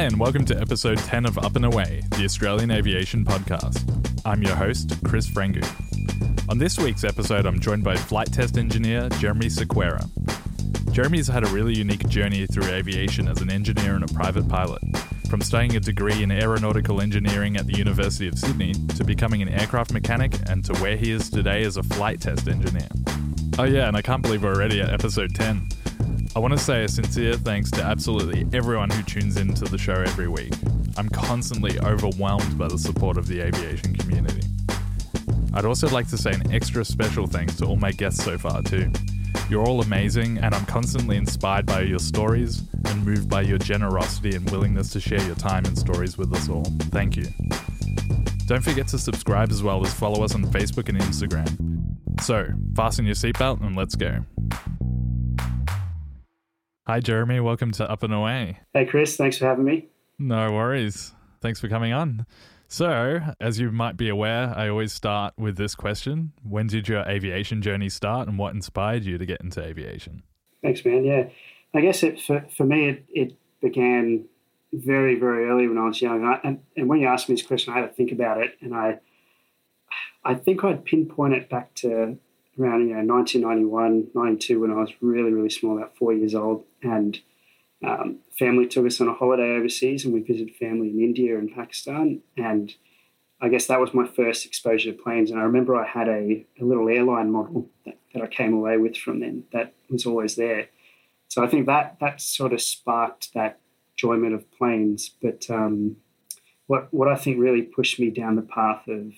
Hi, and welcome to episode 10 of Up and Away, the Australian Aviation Podcast. I'm your host, Chris Frangu. On this week's episode, I'm joined by flight test engineer Jeremy Sequeira. Jeremy's had a really unique journey through aviation as an engineer and a private pilot. From studying a degree in aeronautical engineering at the University of Sydney to becoming an aircraft mechanic and to where he is today as a flight test engineer. Oh, yeah, and I can't believe we're already at episode 10. I want to say a sincere thanks to absolutely everyone who tunes into the show every week. I'm constantly overwhelmed by the support of the aviation community. I'd also like to say an extra special thanks to all my guests so far, too. You're all amazing, and I'm constantly inspired by your stories and moved by your generosity and willingness to share your time and stories with us all. Thank you. Don't forget to subscribe as well as follow us on Facebook and Instagram. So, fasten your seatbelt and let's go. Hi, Jeremy. Welcome to Up and Away. Hey, Chris. Thanks for having me. No worries. Thanks for coming on. So, as you might be aware, I always start with this question When did your aviation journey start and what inspired you to get into aviation? Thanks, man. Yeah. I guess it, for, for me, it, it began very, very early when I was young. And, I, and, and when you asked me this question, I had to think about it. And I, I think I'd pinpoint it back to around you know 1991, 92 when I was really really small, about four years old, and um, family took us on a holiday overseas, and we visited family in India and Pakistan, and I guess that was my first exposure to planes. And I remember I had a, a little airline model that, that I came away with from then that was always there. So I think that that sort of sparked that enjoyment of planes. But um, what what I think really pushed me down the path of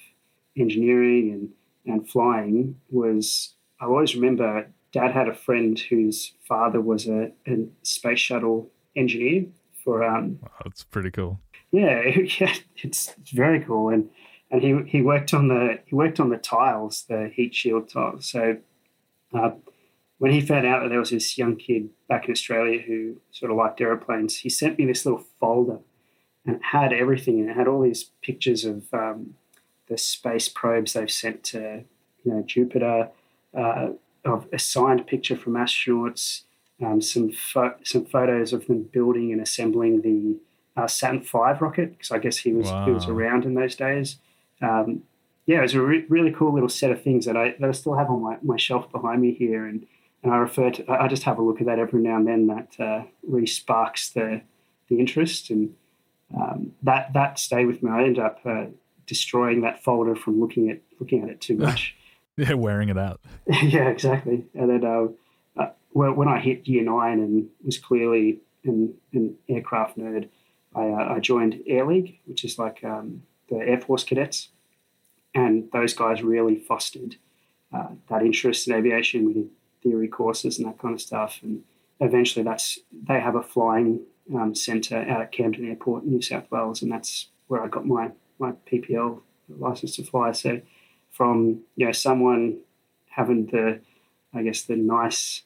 engineering and and flying was I always remember dad had a friend whose father was a, a space shuttle engineer for um wow, that's pretty cool. Yeah, yeah it's, it's very cool. And and he he worked on the he worked on the tiles the heat shield tiles. So uh, when he found out that there was this young kid back in Australia who sort of liked aeroplanes he sent me this little folder and it had everything and it had all these pictures of um, the space probes they've sent to you know Jupiter, uh, of a signed picture from astronauts, um, some fo- some photos of them building and assembling the uh, Saturn V rocket because I guess he was wow. he was around in those days. Um, yeah, it was a re- really cool little set of things that I that I still have on my, my shelf behind me here, and and I refer to I just have a look at that every now and then. That uh, really sparks the the interest, and um, that that stayed with me. I ended up uh, destroying that folder from looking at looking at it too much. yeah, wearing it out. yeah, exactly. And then uh, uh, when I hit year nine and was clearly an, an aircraft nerd, I, uh, I, joined Air League, which is like um, the Air Force cadets, and those guys really fostered uh, that interest in aviation. We did theory courses and that kind of stuff, and eventually that's they have a flying um, centre out at Camden Airport in New South Wales, and that's where I got my my PPL license to fly. So from you know someone having the I guess the nice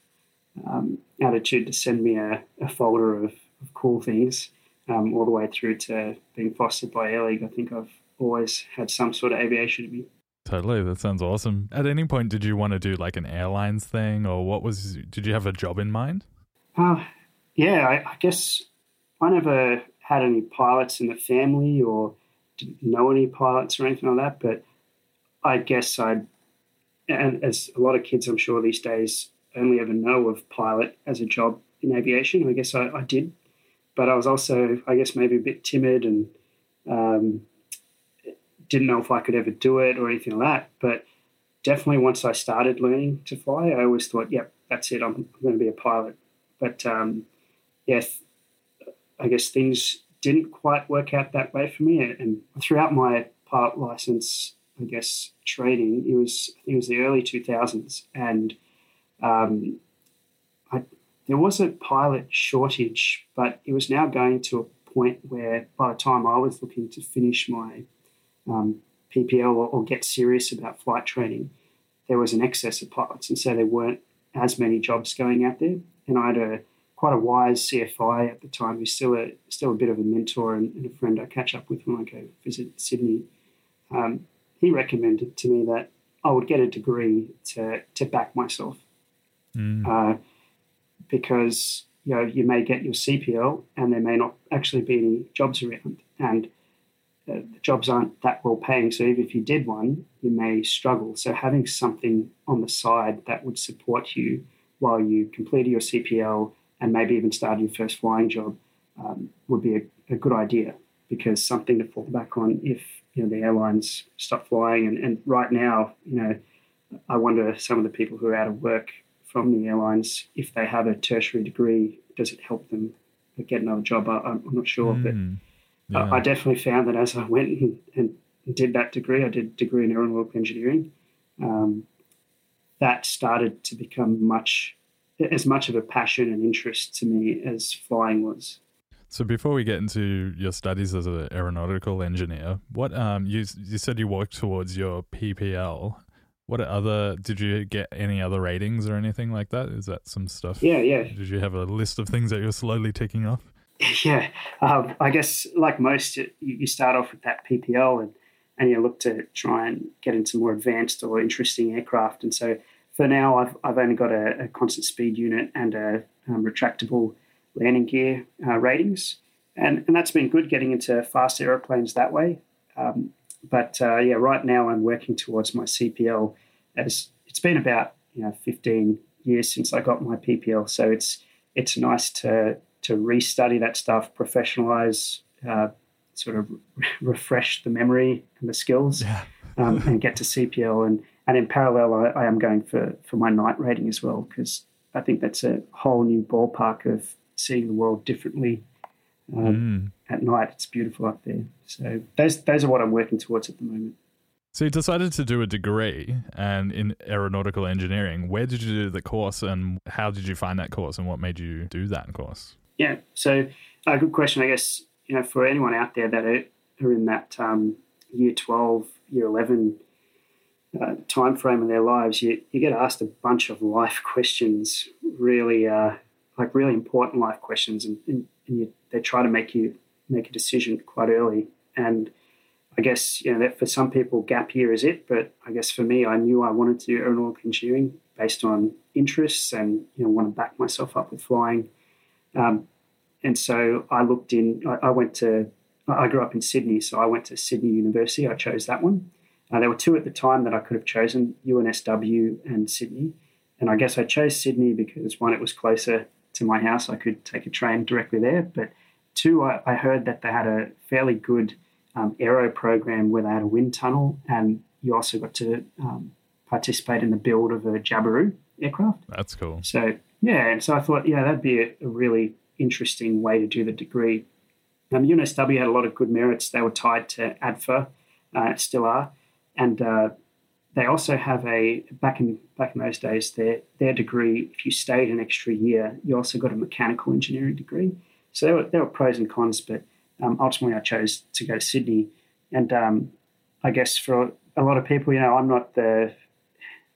um, attitude to send me a, a folder of, of, cool things um, all the way through to being fostered by Air League. I think I've always had some sort of aviation to me. Totally, that sounds awesome. At any point, did you want to do like an airlines thing, or what was? Did you have a job in mind? Uh, yeah, I, I guess I never had any pilots in the family, or didn't know any pilots or anything like that, but I guess I'd, and as a lot of kids I'm sure these days only ever know of pilot as a job in aviation. I guess I, I did, but I was also, I guess, maybe a bit timid and um, didn't know if I could ever do it or anything like that. But definitely once I started learning to fly, I always thought, yep, that's it, I'm, I'm going to be a pilot. But um, yeah, I guess things didn't quite work out that way for me. And throughout my pilot license, I guess training, it was I think it was the early two thousands, and um, I, there was a pilot shortage, but it was now going to a point where by the time I was looking to finish my um, PPL or, or get serious about flight training, there was an excess of pilots, and so there weren't as many jobs going out there. And I had a quite a wise CFI at the time, who's still a still a bit of a mentor and, and a friend I catch up with when I go visit Sydney. Um, he recommended to me that I would get a degree to to back myself, mm. uh, because you know you may get your CPL and there may not actually be any jobs around, and uh, the jobs aren't that well paying. So even if you did one, you may struggle. So having something on the side that would support you while you completed your CPL and maybe even started your first flying job um, would be a, a, good idea because something to fall back on if you know the airlines stop flying. And, and right now, you know, I wonder some of the people who are out of work from the airlines, if they have a tertiary degree, does it help them get another job? I, am not sure, mm, but yeah. I, I, definitely found that as I went and, and, did that degree, I did a degree in aeronautical engineering. Um, that started to become much as much of a passion and interest to me as flying was. So before we get into your studies as an aeronautical engineer, what um you you said you worked towards your PPL. What other did you get any other ratings or anything like that? Is that some stuff? Yeah, yeah. Did you have a list of things that you're slowly ticking off? Yeah, um, I guess like most, you, you start off with that PPL and and you look to try and get into more advanced or interesting aircraft. And so for now, I've I've only got a, a constant speed unit and a um, retractable landing gear uh, ratings, and and that's been good getting into fast aeroplanes that way. Um, but uh, yeah, right now I'm working towards my CPL. As it's been about you know 15 years since I got my PPL, so it's it's nice to to restudy that stuff, professionalize, uh, sort of refresh the memory and the skills, yeah. um, and get to CPL. And and in parallel, I, I am going for for my night rating as well because I think that's a whole new ballpark of seeing the world differently um, mm. at night. It's beautiful up there. So those those are what I'm working towards at the moment. So you decided to do a degree and in aeronautical engineering. Where did you do the course and how did you find that course and what made you do that course? Yeah, so a uh, good question. I guess you know for anyone out there that are, are in that um, year twelve, year eleven uh, time frame in their lives, you, you get asked a bunch of life questions, really uh, like really important life questions, and, and, and you, they try to make you make a decision quite early. And I guess you know that for some people, gap year is it, but I guess for me, I knew I wanted to do aeronautical engineering based on interests and you know want to back myself up with flying. Um, and so I looked in. I, I, went to. I grew up in Sydney, so I went to Sydney University. I chose that one. Uh, there were two at the time that I could have chosen: UNSW and Sydney. And I guess I chose Sydney because one, it was closer to my house. I could take a train directly there. But two, I, I heard that they had a fairly good um, aero program where they had a wind tunnel, and you also got to um, participate in the build of a Jabiru aircraft. That's cool. So yeah, and so I thought, yeah, that'd be a, a really interesting way to do the degree. Um, UNSW had a lot of good merits. They were tied to ADFA, uh, still are, and uh, they also have a back in back in those days their their degree. If you stayed an extra year, you also got a mechanical engineering degree. So there were, there were pros and cons, but um, ultimately I chose to go to Sydney. And um, I guess for a lot of people, you know, I'm not the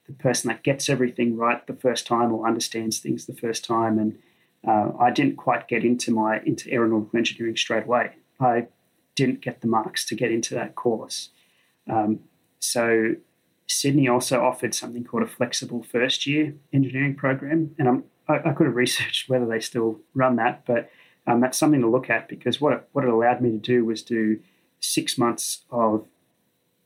the person that gets everything right the first time or understands things the first time, and uh, I didn't quite get into my into aeronautical engineering straight away. I didn't get the marks to get into that course. Um, so Sydney also offered something called a flexible first year engineering program, and I'm, I, I could have researched whether they still run that, but um, that's something to look at because what it, what it allowed me to do was do six months of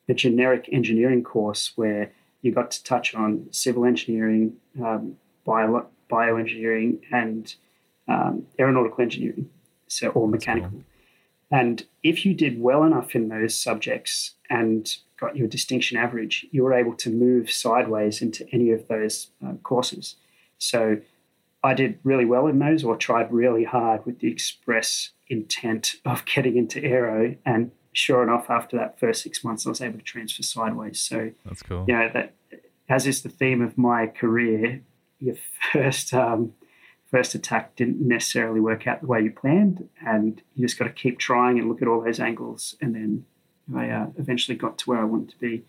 the generic engineering course where you got to touch on civil engineering, um, bio, bioengineering, and um, aeronautical engineering, so or mechanical. Cool. And if you did well enough in those subjects and got your distinction average, you were able to move sideways into any of those uh, courses. So I did really well in those, or tried really hard with the express intent of getting into aero. And sure enough, after that first six months, I was able to transfer sideways. So that's cool. Yeah, you know, that as is the theme of my career, your first um, first attack didn't necessarily work out the way you planned, and you just got to keep trying and look at all those angles, and then I uh, eventually got to where I wanted to be.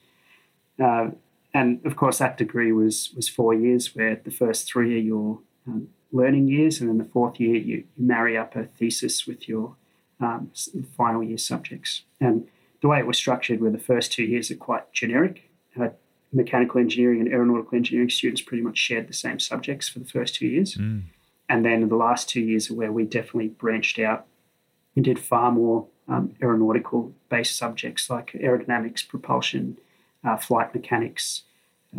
Uh, and of course, that degree was was four years, where the first three are your um, learning years, and then the fourth year you, you marry up a thesis with your um, final year subjects. And the way it was structured, where the first two years are quite generic. Uh, mechanical engineering and aeronautical engineering students pretty much shared the same subjects for the first two years. Mm. And then in the last two years where we definitely branched out and did far more um, aeronautical based subjects like aerodynamics, propulsion, uh, flight mechanics,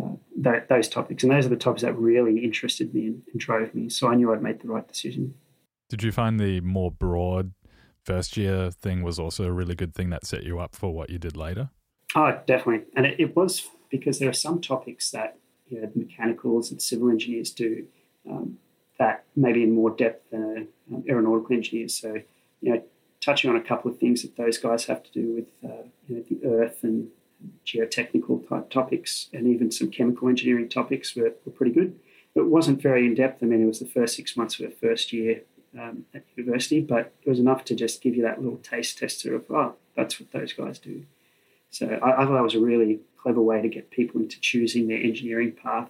uh, th- those topics. And those are the topics that really interested me and, and drove me. So I knew I'd made the right decision. Did you find the more broad first year thing was also a really good thing that set you up for what you did later? Oh, definitely. And it, it was because there are some topics that you know, mechanicals and civil engineers do um, that maybe in more depth than um, aeronautical engineers. So, you know, touching on a couple of things that those guys have to do with uh, you know, the earth and geotechnical type topics and even some chemical engineering topics were, were pretty good. It wasn't very in depth. I mean, it was the first six months of the first year um, at university, but it was enough to just give you that little taste tester of, oh, that's what those guys do. So I, I thought that was a really clever way to get people into choosing their engineering path.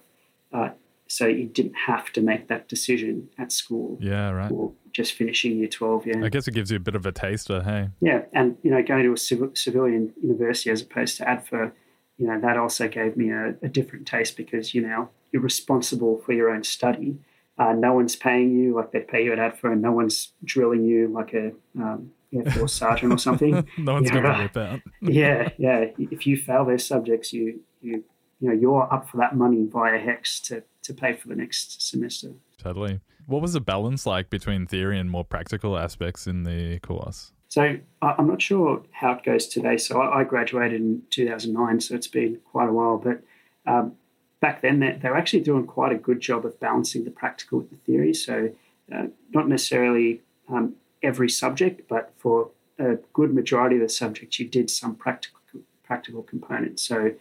Uh, so you didn't have to make that decision at school. Yeah, right. Or just finishing year 12. Yeah. I guess it gives you a bit of a taster, hey? Yeah. And, you know, going to a civil, civilian university as opposed to ADFA, you know, that also gave me a, a different taste because, you know, you're responsible for your own study. Uh, no one's paying you like they pay you at ADFA, and no one's drilling you like a um, Air Force sergeant or something. no one's going to whip out. yeah, yeah. If you fail those subjects, you you you know you're up for that money via HECS to to pay for the next semester. Totally. What was the balance like between theory and more practical aspects in the course? So I'm not sure how it goes today. So I graduated in 2009, so it's been quite a while. But um, back then, they, they, were actually doing quite a good job of balancing the practical with the theory. So uh, not necessarily um, every subject, but for a good majority of the subjects, you did some practical practical components. So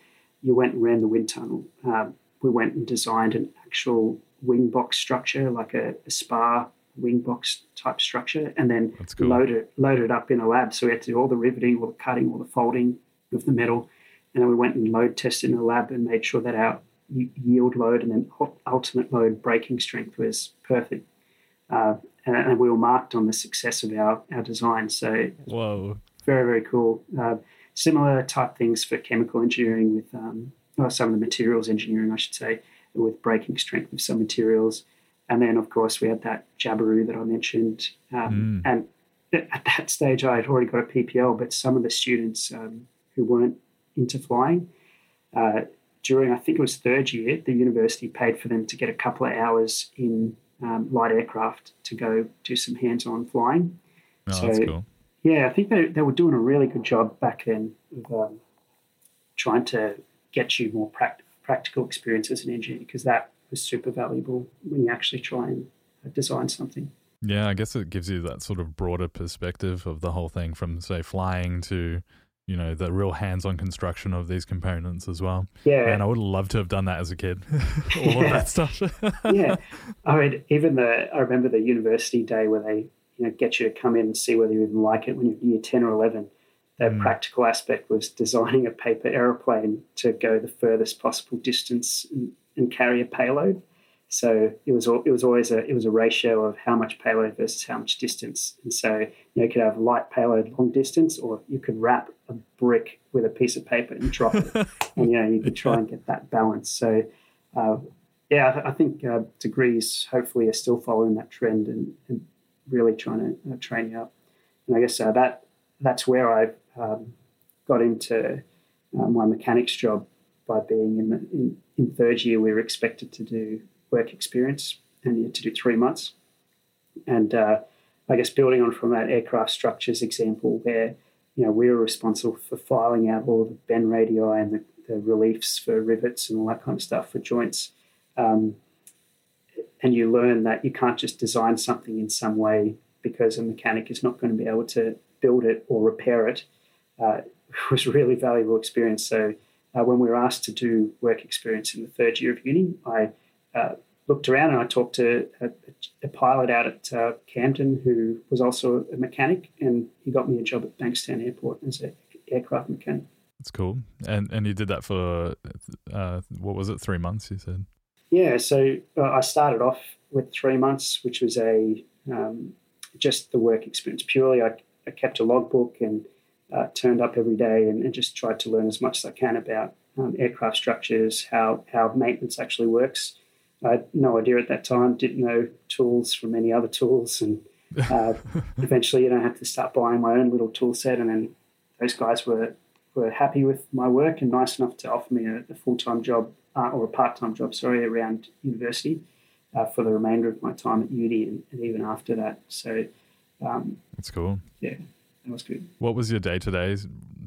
you went and ran the wind tunnel. Um, we went and designed an actual wing box structure, like a, a spar wing box type structure, and then cool. loaded loaded up in a lab. So we had to do all the riveting, all the cutting, all the folding of the metal, and then we went and load tested in a lab and made sure that our yield load and then ultimate load breaking strength was perfect. Uh, and, and, we were marked on the success of our, our design. So, whoa, very very cool. Uh, similar type things for chemical engineering with um, some of the materials engineering, I should say, with breaking strength of some materials. And then, of course, we had that Jabiru that I mentioned. Um, mm. And at that stage, I had already got a PPL, but some of the students um, who weren't into flying, uh, during I think it was third year, the university paid for them to get a couple of hours in um, light aircraft to go do some hands-on flying. Oh, so, that's cool. Yeah, I think they, they were doing a really good job back then of um, trying to get you more pract- practical experience as an engineer because that was super valuable when you actually try and design something. Yeah, I guess it gives you that sort of broader perspective of the whole thing from, say, flying to, you know, the real hands on construction of these components as well. Yeah. And I would love to have done that as a kid, all yeah. of that stuff. yeah. I mean, even the, I remember the university day where they, you know, get you to come in and see whether you even like it when you're year 10 or 11 the mm. practical aspect was designing a paper aeroplane to go the furthest possible distance and, and, carry a payload. So it was it was always a it was a ratio of how much payload versus how much distance. And so you, know, you could have light payload long distance, or you could wrap a brick with a piece of paper and drop it, and you know you could try and get that balance. So. Uh, yeah, I, think uh, degrees hopefully are still following that trend and, and really trying to uh, train you up. And I guess uh, that that's where I um, got into uh, my mechanics job by being in, the, in, in third year. We were expected to do work experience and you had to do three months. And uh, I guess building on from that aircraft structures example, where you know we were responsible for filing out all the bend radii and the, the reliefs for rivets and all that kind of stuff for joints. Um, and you learn that you can't just design something in some way because a mechanic is not going to be able to build it or repair it uh, was a really valuable experience. So uh, when we were asked to do work experience in the third year of uni, I uh, looked around and I talked to a, a pilot out at uh, Camden who was also a mechanic, and he got me a job at Bankstown Airport as an aircraft mechanic. That's cool. And and you did that for uh, what was it? Three months, you said. Yeah. So uh, I started off with three months, which was a um, just the work experience purely. I, I kept a logbook and uh, turned up every day and, and, just tried to learn as much as I can about um, aircraft structures, how how maintenance actually works. I had no idea at that time, didn't know tools from any other tools. And uh, eventually, you know, I had to start buying my own little tool set. And then those guys were, were happy with my work and nice enough to offer me a, a full time job uh, or a part time job, sorry, around university uh, for the remainder of my time at uni and, and even after that. So um, that's cool. Yeah, that was good. What was your day to day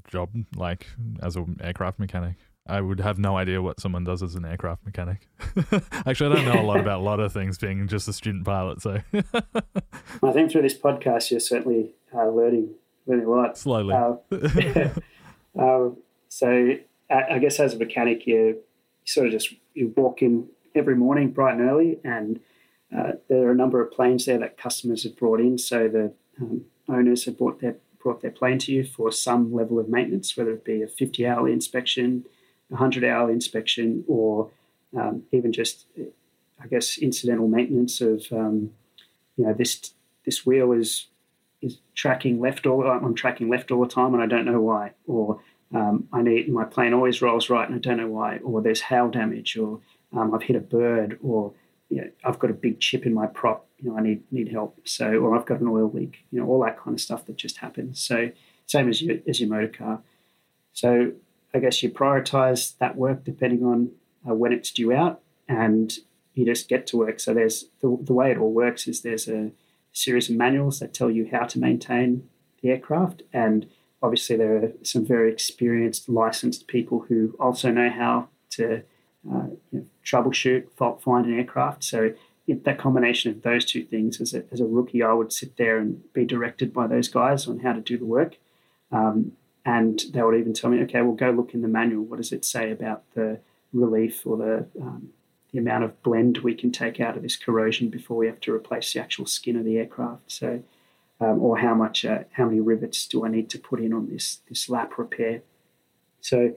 job like as an aircraft mechanic? I would have no idea what someone does as an aircraft mechanic. Actually, I don't know a lot about a lot of things being just a student pilot. So I think through this podcast, you're certainly uh, learning learning a lot slowly. Uh, uh, so I guess as a mechanic, you sort of just you walk in every morning bright and early, and uh, there are a number of planes there that customers have brought in. So the um, owners have brought their brought their plane to you for some level of maintenance, whether it be a 50 hour inspection, a 100 hour inspection, or um, even just, I guess, incidental maintenance of, um, you know, this this wheel is is tracking left all I'm tracking left all the time and I don't know why, or um, I need my plane always rolls right and I don't know why, or there's hail damage, or um, I've hit a bird, or you know, I've got a big chip in my prop, you know, I need need help. So, or I've got an oil leak, you know, all that kind of stuff that just happens. So, same as your as your motor car. So, I guess you prioritize that work depending on uh, when it's due out, and you just get to work. So, there's the, the way it all works is there's a series of manuals that tell you how to maintain the aircraft, and obviously there are some very experienced, licensed people who also know how to uh, you know, troubleshoot, fault find an aircraft. So that combination of those two things, as a, as a rookie, I would sit there and be directed by those guys on how to do the work. Um, and they would even tell me, okay, well, go look in the manual. What does it say about the relief or the um, the amount of blend we can take out of this corrosion before we have to replace the actual skin of the aircraft? So, um, or how much, uh, how many rivets do I need to put in on this this lap repair? So,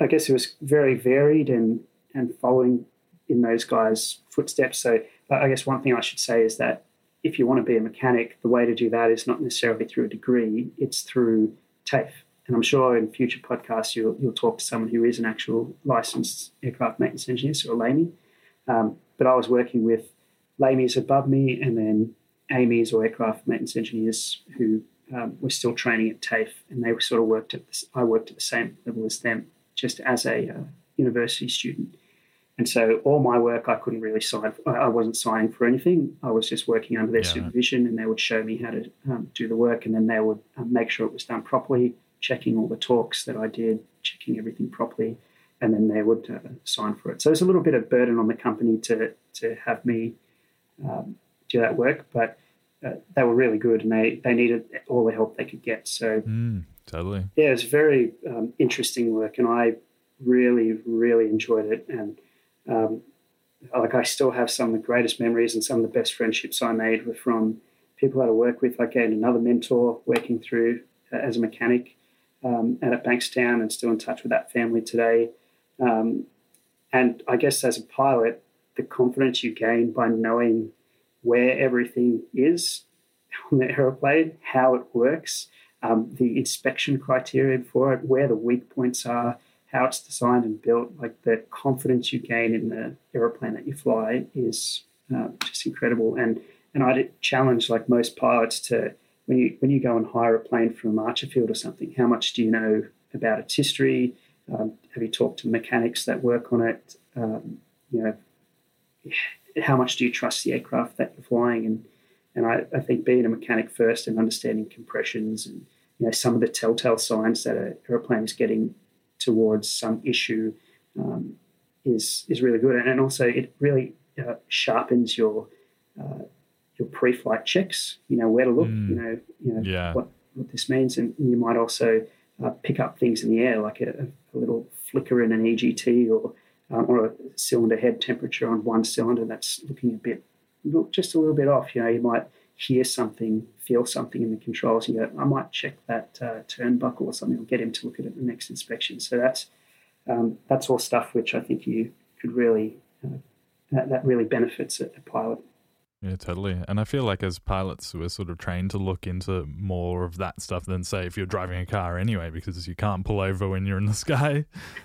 I guess it was very varied and and following in those guys' footsteps. So I guess one thing I should say is that if you want to be a mechanic, the way to do that is not necessarily through a degree; it's through TAFE. And I'm sure in future podcasts you'll, you'll talk to someone who is an actual licensed aircraft maintenance engineer, so a. Um, but I was working with LAMEs above me and then AMEs or aircraft maintenance engineers who um, were still training at TAFE, and they sort of worked at I worked at the same level as them, just as a uh, university student. And so all my work, I couldn't really sign. I wasn't signing for anything. I was just working under their yeah. supervision, and they would show me how to um, do the work, and then they would um, make sure it was done properly, checking all the torques that I did, checking everything properly, and then they would uh, sign for it. So it's a little bit of burden on the company to to have me um, do that work, but uh, they were really good, and they they needed all the help they could get. So mm, totally, yeah, it's very um, interesting work, and I really really enjoyed it and um, like I still have some of the greatest memories and some of the best friendships I made were from people that I work with. I gained another mentor working through uh, as a mechanic um, and at Bankstown and still in touch with that family today. Um, and I guess as a pilot, the confidence you gain by knowing where everything is on the aeroplane, how it works, um, the inspection criteria for it, where the weak points are, how it's designed and built, like the confidence you gain in the aeroplane that you fly is uh, just incredible. And and I challenge like most pilots to when you when you go and hire a plane from Archerfield or something, how much do you know about its history? Um, have you talked to mechanics that work on it? Um, you know, how much do you trust the aircraft that you're flying? And and I, I think being a mechanic first and understanding compressions and you know some of the telltale signs that an airplane is getting towards some issue um, is is really good, and, also it really uh, sharpens your uh, your pre-flight checks. You know where to look. Mm. You know you know yeah. what what this means, and you might also uh, pick up things in the air like a, a little flicker in an EGT or um, or a cylinder head temperature on one cylinder that's looking a bit just a little bit off. You know you might hear something, feel something in the controls, and go, I might check that uh, turnbuckle or something, or get him to look at it the next inspection. So that's um, that's all stuff which I think you could really uh, that, that, really benefits a, a pilot. Yeah, totally. And I feel like as pilots, we're sort of trained to look into more of that stuff than, say, if you're driving a car anyway, because you can't pull over when you're in the sky.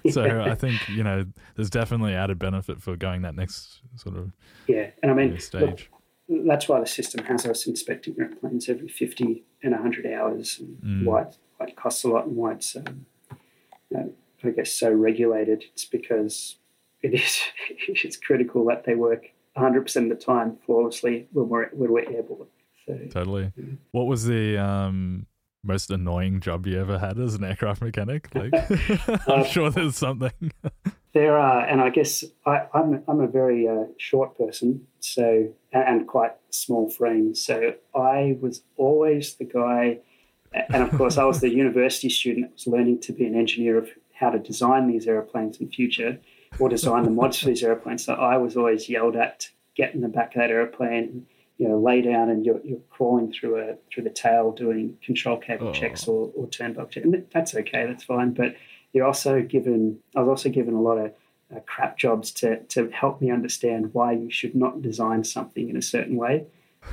So I think, you know, there's definitely added benefit for going that next sort of yeah. And I mean, stage. Look, that's why the system has us inspecting airplanes every 50 and 100 hours, and mm. why, it, why it costs a lot and why it's, um, you know, I guess, so regulated. It's because it is it's critical that they work 100% of the time flawlessly when we're, when we're airborne. So, totally. Yeah. What was the um, most annoying job you ever had as an aircraft mechanic? Like, I'm uh, sure there's something. there are, and I guess I, am I'm, I'm a very uh, short person, so and quite small frame. So I was always the guy, and of course I was the university student that was learning to be an engineer of how to design these airplanes in future or design the mods for these airplanes. So I was always yelled at to get in the back of that airplane, and, you know, lay down and you're, you're crawling through a through the tail doing control cable oh. checks or, or turnbuckle checks. And that's okay, that's fine. But you're also given, I was also given a lot of uh, crap jobs to, to help me understand why you should not design something in a certain way.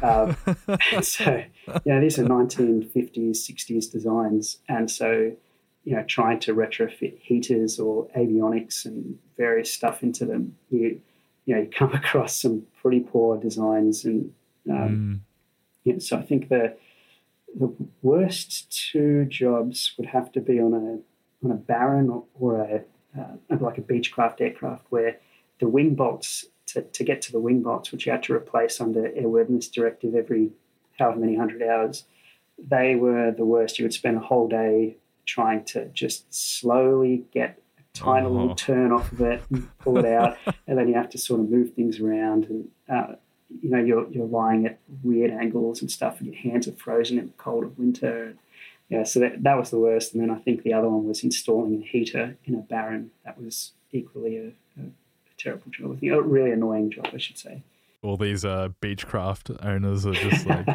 Uh, so, you know, these are 1950s, 60s designs. And so, you know, trying to retrofit heaters or avionics and various stuff into them, you you know, you come across some pretty poor designs, and um, mm. so I think the the worst two jobs would have to be on a on a Baron or, or a uh, like a Beechcraft aircraft where the wing bolts to, to get to the wing bolts, which you had to replace under airworthiness directive every however many hundred hours, they were the worst. You would spend a whole day trying to just slowly get a tiny uh-huh. little turn off of it and pull it out, and then you have to sort of move things around and. Uh, you know, you're, you're lying at weird angles and stuff, and your hands are frozen in the cold of winter. Yeah, so that, that was the worst. And then I think the other one was installing a heater in a Baron. That was equally a, a, a terrible job. I think a really annoying job, I should say all these uh, Beechcraft owners are just like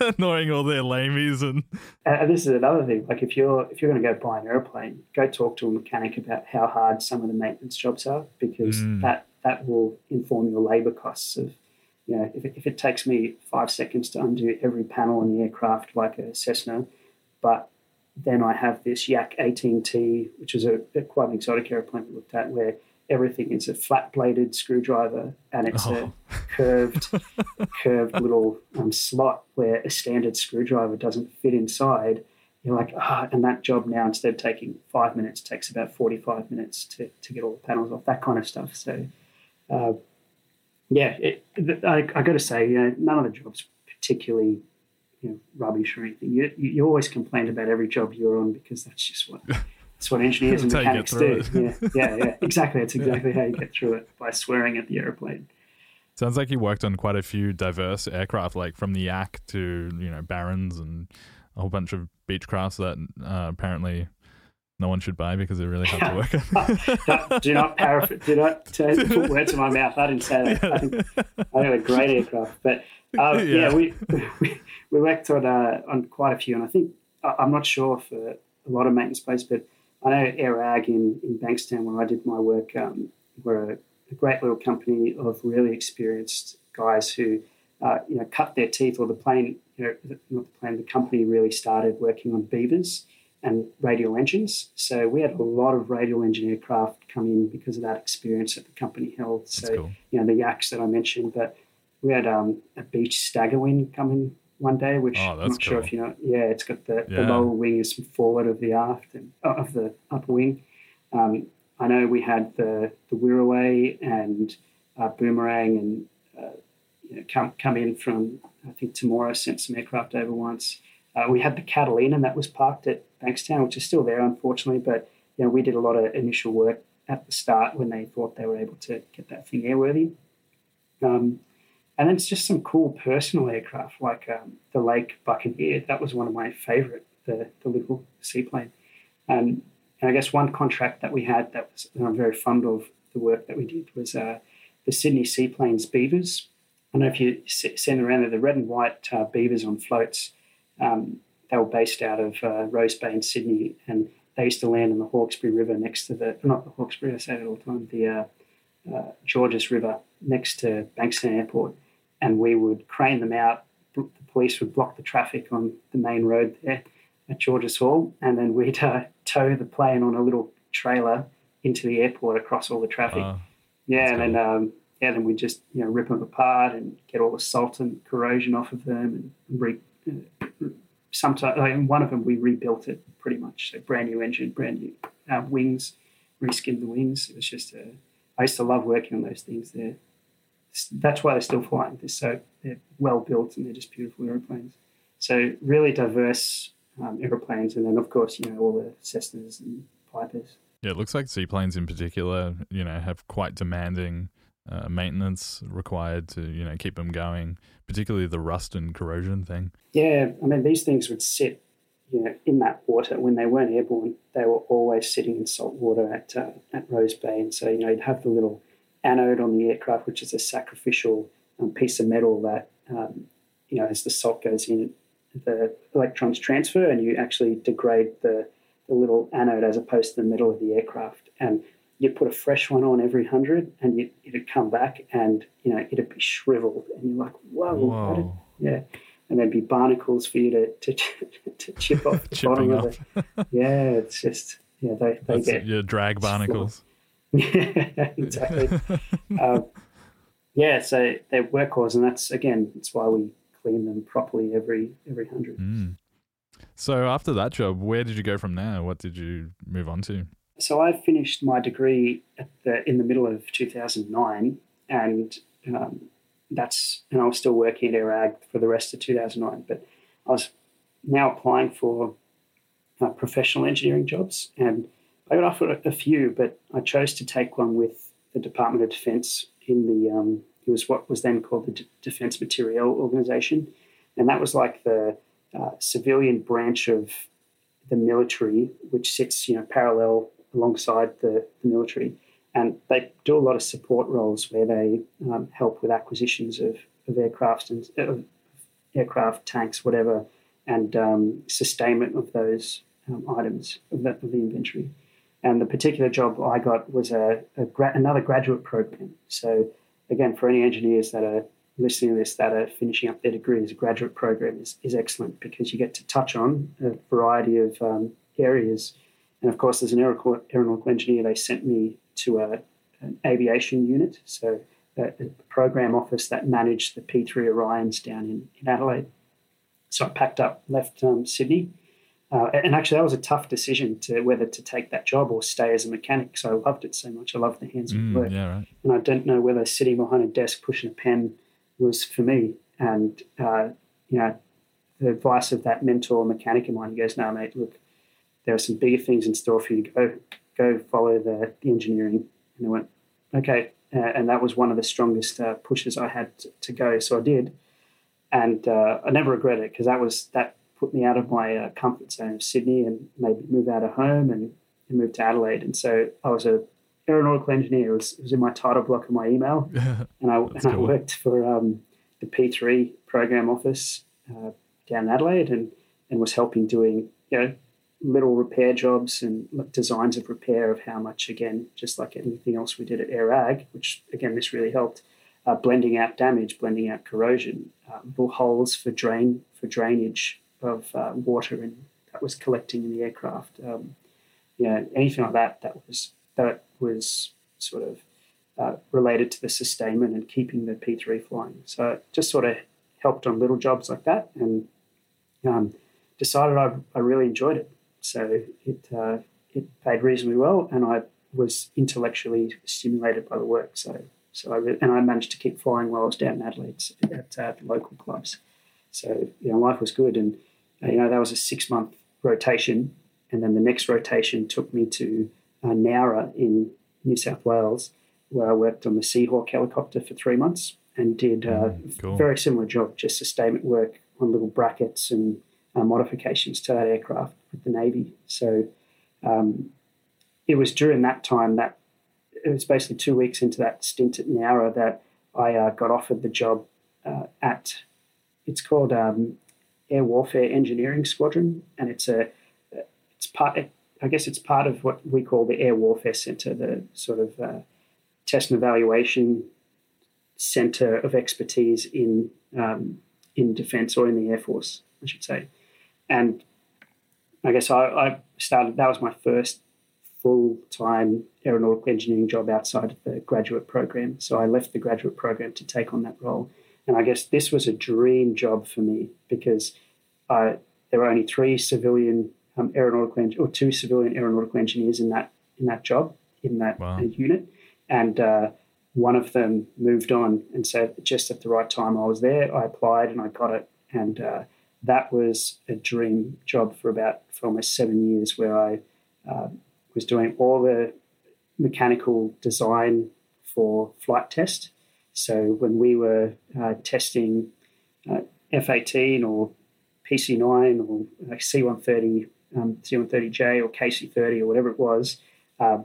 annoying all their lamies and. And this is another thing. Like if you're if you're going to go buy an airplane, go talk to a mechanic about how hard some of the maintenance jobs are because mm. that that will inform your labour costs of. You know, if it, if it takes me five seconds to undo every panel in the aircraft like a Cessna, but then I have this Yak 18T, which is a, a quite an exotic airplane we looked at, where everything is a flat bladed screwdriver and it's oh. a curved curved little um, slot where a standard screwdriver doesn't fit inside. You're like ah oh, and that job now instead of taking five minutes takes about 45 minutes to, to get all the panels off that kind of stuff. So uh, yeah it, I, I got to say you know, none of the jobs particularly you know, rubbish or anything. You, you always complain about every job you're on because that's just what That's what engineers and mechanics do. Yeah, yeah, yeah. Exactly. That's exactly yeah. how you get through it by swearing at the airplane. Sounds like you worked on quite a few diverse aircraft, like from the Yak to you know Barons and a whole bunch of Beechcrafts that uh, apparently no one should buy because they're really hard to work on. do not paraphrase. Do not put words in my mouth. I didn't say that. I think, I think they're great aircraft, but uh, yeah. yeah, we, we worked on uh, on quite a few, and I think I'm not sure for a lot of maintenance places, but I know AirAg in, in Bankstown, where I did my work, um, were a, a, great little company of really experienced guys who, uh, you know, cut their teeth, or the plane, you know, not the plane, the company really started working on beavers and radial engines. So we had a lot of radial engine aircraft come in because of that experience that the company held. So, cool. you know, the Yaks that I mentioned, but we had um, a Beech Staggerwing coming one day, which oh, I'm not cool. sure if you know. Yeah, it's got the, yeah. the lower wing is forward of the aft and uh, of the upper wing. Um, I know we had the the Wirraway and uh, Boomerang and uh, you know, come come in from I think Temora sent some aircraft over once. Uh, we had the Catalina and that was parked at Bankstown, which is still there unfortunately, but you know we did a lot of initial work at the start when they thought they were able to get that thing airworthy. Um, and it's just some cool personal aircraft like um, the Lake Buccaneer. That was one of my favorite, the, the little seaplane. Um, and I guess one contract that we had that was, I'm very fond of the work that we did was uh, the Sydney Seaplanes Beavers. I don't know if you seen around there, the red and white uh, Beavers on floats. Um, they were based out of uh, Rose Bay in Sydney, and they used to land in the Hawkesbury River next to the, not the Hawkesbury, I say it all the time, the uh, uh, Georges River next to Bankstown Airport and we would crane them out. The police would block the traffic on the main road there at Georges Hall, and then we'd uh, tow the plane on a little trailer into the airport across all the traffic. Uh, yeah, and cool. then um, yeah, then we just you know rip them apart and get all the salt and corrosion off of them, and re- uh, sometimes like one of them we rebuilt it pretty much, so brand new engine, brand new uh, wings, reskinned the wings. It was just a, I used to love working on those things. They're that's why they're still flying. They're so they're well built and they're just beautiful aeroplanes. So really diverse um, aeroplanes, and then of course you know all the Cessnas and Pipers. Yeah, it looks like seaplanes in particular, you know, have quite demanding uh, maintenance required to, you know, keep them going, particularly the rust and corrosion thing. Yeah, I mean, these things would sit, you know, in that water when they weren't airborne. They were always sitting in salt water at uh, at Rose Bay, and so you know, you'd have the little anode on the aircraft, which is a sacrificial um, piece of metal that, um, you know, as the salt goes in, the electrons transfer, and you actually degrade the the little anode as opposed to the middle of the aircraft. And you'd put a fresh one on every hundred, and you'd, it'd come back, and you know it'd be shriveled, and you're like, whoa, whoa. yeah. And there'd be barnacles for you to to, to chip off the bottom of it. Yeah, it's just yeah, they they That's get your drag barnacles. Yeah, exactly. um, yeah, so they're workhorse, and that's again, that's why we clean them properly every every hundred. Mm. So after that job, where did you go from there? What did you move on to? So I finished my degree the, in the middle of 2009, and um, that's and I was still working at AirAg for the rest of 2009. But I was now applying for uh, professional engineering jobs, and I got offered a, few, but I chose to take one with the Department of Defense in the um, it was what was then called the D- Defense Materiel Organization, and that was like the uh, civilian branch of the military, which sits you know parallel alongside the, the military, and they do a lot of support roles where they um, help with acquisitions of, of aircraft and uh, aircraft, tanks, whatever, and um, sustainment of those um, items of the, of the, inventory. And the particular job I got was a, a gra- another graduate program. So again, for any engineers that are listening to this that are finishing up their degree a graduate program is, is excellent because you get to touch on a variety of um, areas. And of course, as an aeronautical engineer, they sent me to a, an aviation unit, so a, a, program office that managed the P3 Orions down in, in Adelaide. So I packed up, left um, Sydney. Uh, and actually, that was a tough decision to whether to take that job or stay as a mechanic. So I loved it so much. I loved the hands-on mm, work, yeah, right. and I didn't know whether sitting behind a desk pushing a pen was for me. And, uh, you know, the advice of that mentor mechanic of mine, he goes, no, mate, look, there are some bigger things in store for you to go, go follow the, the engineering. And I went, okay. Uh, and that was one of the strongest uh, pushes I had to, to, go. So I did. And uh, I never regret it because that was, that put me out of my uh, comfort zone of Sydney and made me move out of home and, and move to Adelaide. And so I was a aeronautical engineer. It was, it was in my title block of my email, and I and cool. I worked for um, the P three program office uh, down in Adelaide, and and was helping doing you know little repair jobs and designs of repair of how much again just like anything else we did at AirAg, which again this really helped. Uh, blending out damage, blending out corrosion, uh, little holes for drain for drainage of uh, water and that was collecting in the aircraft. Um, you know, anything like that that was that was sort of uh, related to the sustainment and keeping the P3 flying. So just sort of helped on little jobs like that and um, decided I, I really enjoyed it. So it, uh, it paid reasonably well and I was intellectually stimulated by the work. So, so I re- and I managed to keep flying while I was down in Adelaide at, local clubs. So, you know, life was good. And, you know, that was a six month rotation. And then the next rotation took me to uh, Nowra in New South Wales, where I worked on the Seahawk helicopter for three months and did a uh, mm, cool. very similar job, just sustainment work on little brackets and uh, modifications to that aircraft with the Navy. So um, it was during that time that it was basically two weeks into that stint at Nowra that I uh, got offered the job uh, at it's called um, Air Warfare Engineering Squadron, and it's a it's part I guess it's part of what we call the Air Warfare Centre, the sort of uh, test and evaluation center of expertise in um, in defense or in the Air Force, I should say. And I guess I, I started, that was my first full time aeronautical engineering job outside of the graduate program. So I left the graduate program to take on that role. And I guess this was a dream job for me because I, there were only three civilian um, aeronautical or two civilian aeronautical engineers in that in that job in that wow. unit, and uh, one of them moved on. And so just at the right time, I was there. I applied and I got it, and uh, that was a dream job for about for almost seven years, where I uh, was doing all the mechanical design for flight test. So when we were uh, testing uh, F-18 or PC-9 or C-130, um, C-130J or KC-30 or whatever it was, uh,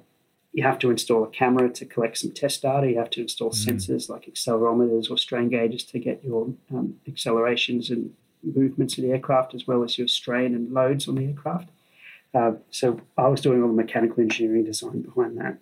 you have to install a camera to collect some test data. You have to install mm. sensors like accelerometers or strain gauges to get your um, accelerations and movements of the aircraft, as well as your strain and loads on the aircraft. Uh, so I was doing all the mechanical engineering design behind that,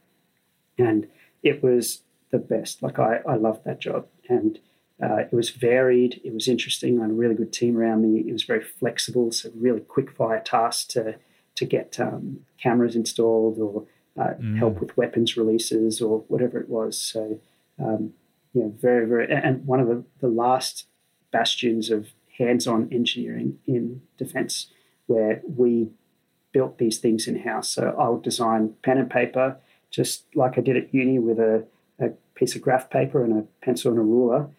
and it was the best. Like I, I loved that job, and uh, it was varied. It was interesting. I had a really good team around me. It was very flexible, so really quick fire tasks to to get um, cameras installed or uh, mm. help with weapons releases or whatever it was. So, um, you know, very, very, and one of the, the last bastions of hands on engineering in defense where we built these things in house. So I would design pen and paper, just like I did at uni with a, a piece of graph paper and a pencil and a ruler,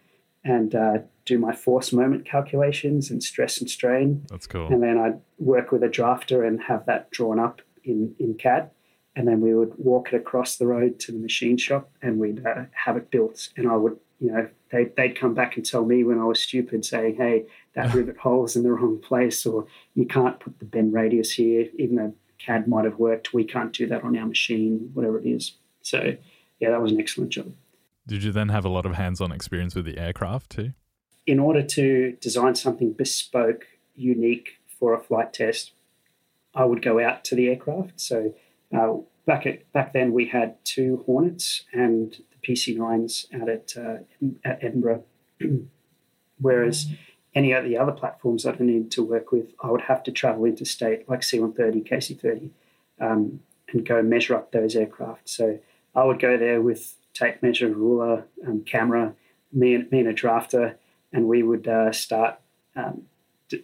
and uh, do my force moment calculations and stress and strain. That's cool. And then I'd work with a drafter and have that drawn up in, in CAD and then we would walk it across the road to the machine shop and we'd uh, have it built and i would you know they, they'd come back and tell me when i was stupid saying hey that rivet hole's in the wrong place or you can't put the bend radius here even though cad might have worked we can't do that on our machine whatever it is so yeah that was an excellent job did you then have a lot of hands-on experience with the aircraft too in order to design something bespoke unique for a flight test i would go out to the aircraft so uh, back at back then, we had two Hornets and the PC9s out at, uh, at Edinburgh. Whereas any of the other platforms that I needed to work with, I would have to travel interstate, like C130, KC30, um, and go measure up those aircraft. So I would go there with tape measure, ruler, um, camera, me and, me and a drafter, and we would uh, start. Um,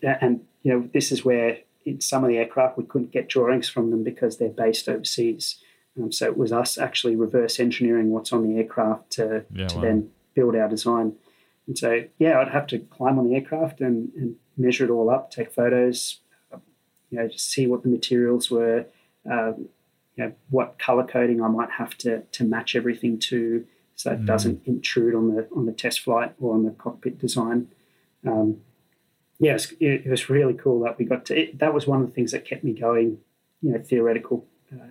and you know, this is where in some of the aircraft, we couldn't get drawings from them because they're based overseas. Um, so it was us actually reverse engineering what's on the aircraft to, yeah, to wow. then build our design. And so, yeah, I'd have to climb on the aircraft and, and measure it all up, take photos, you know, just see what the materials were, um, you know, what color coding I might have to to match everything to, so it mm. doesn't intrude on the on the test flight or on the cockpit design. Um, yes, it, it, was really cool that we got to. It, that was one of the things that kept me going. You know, theoretical uh,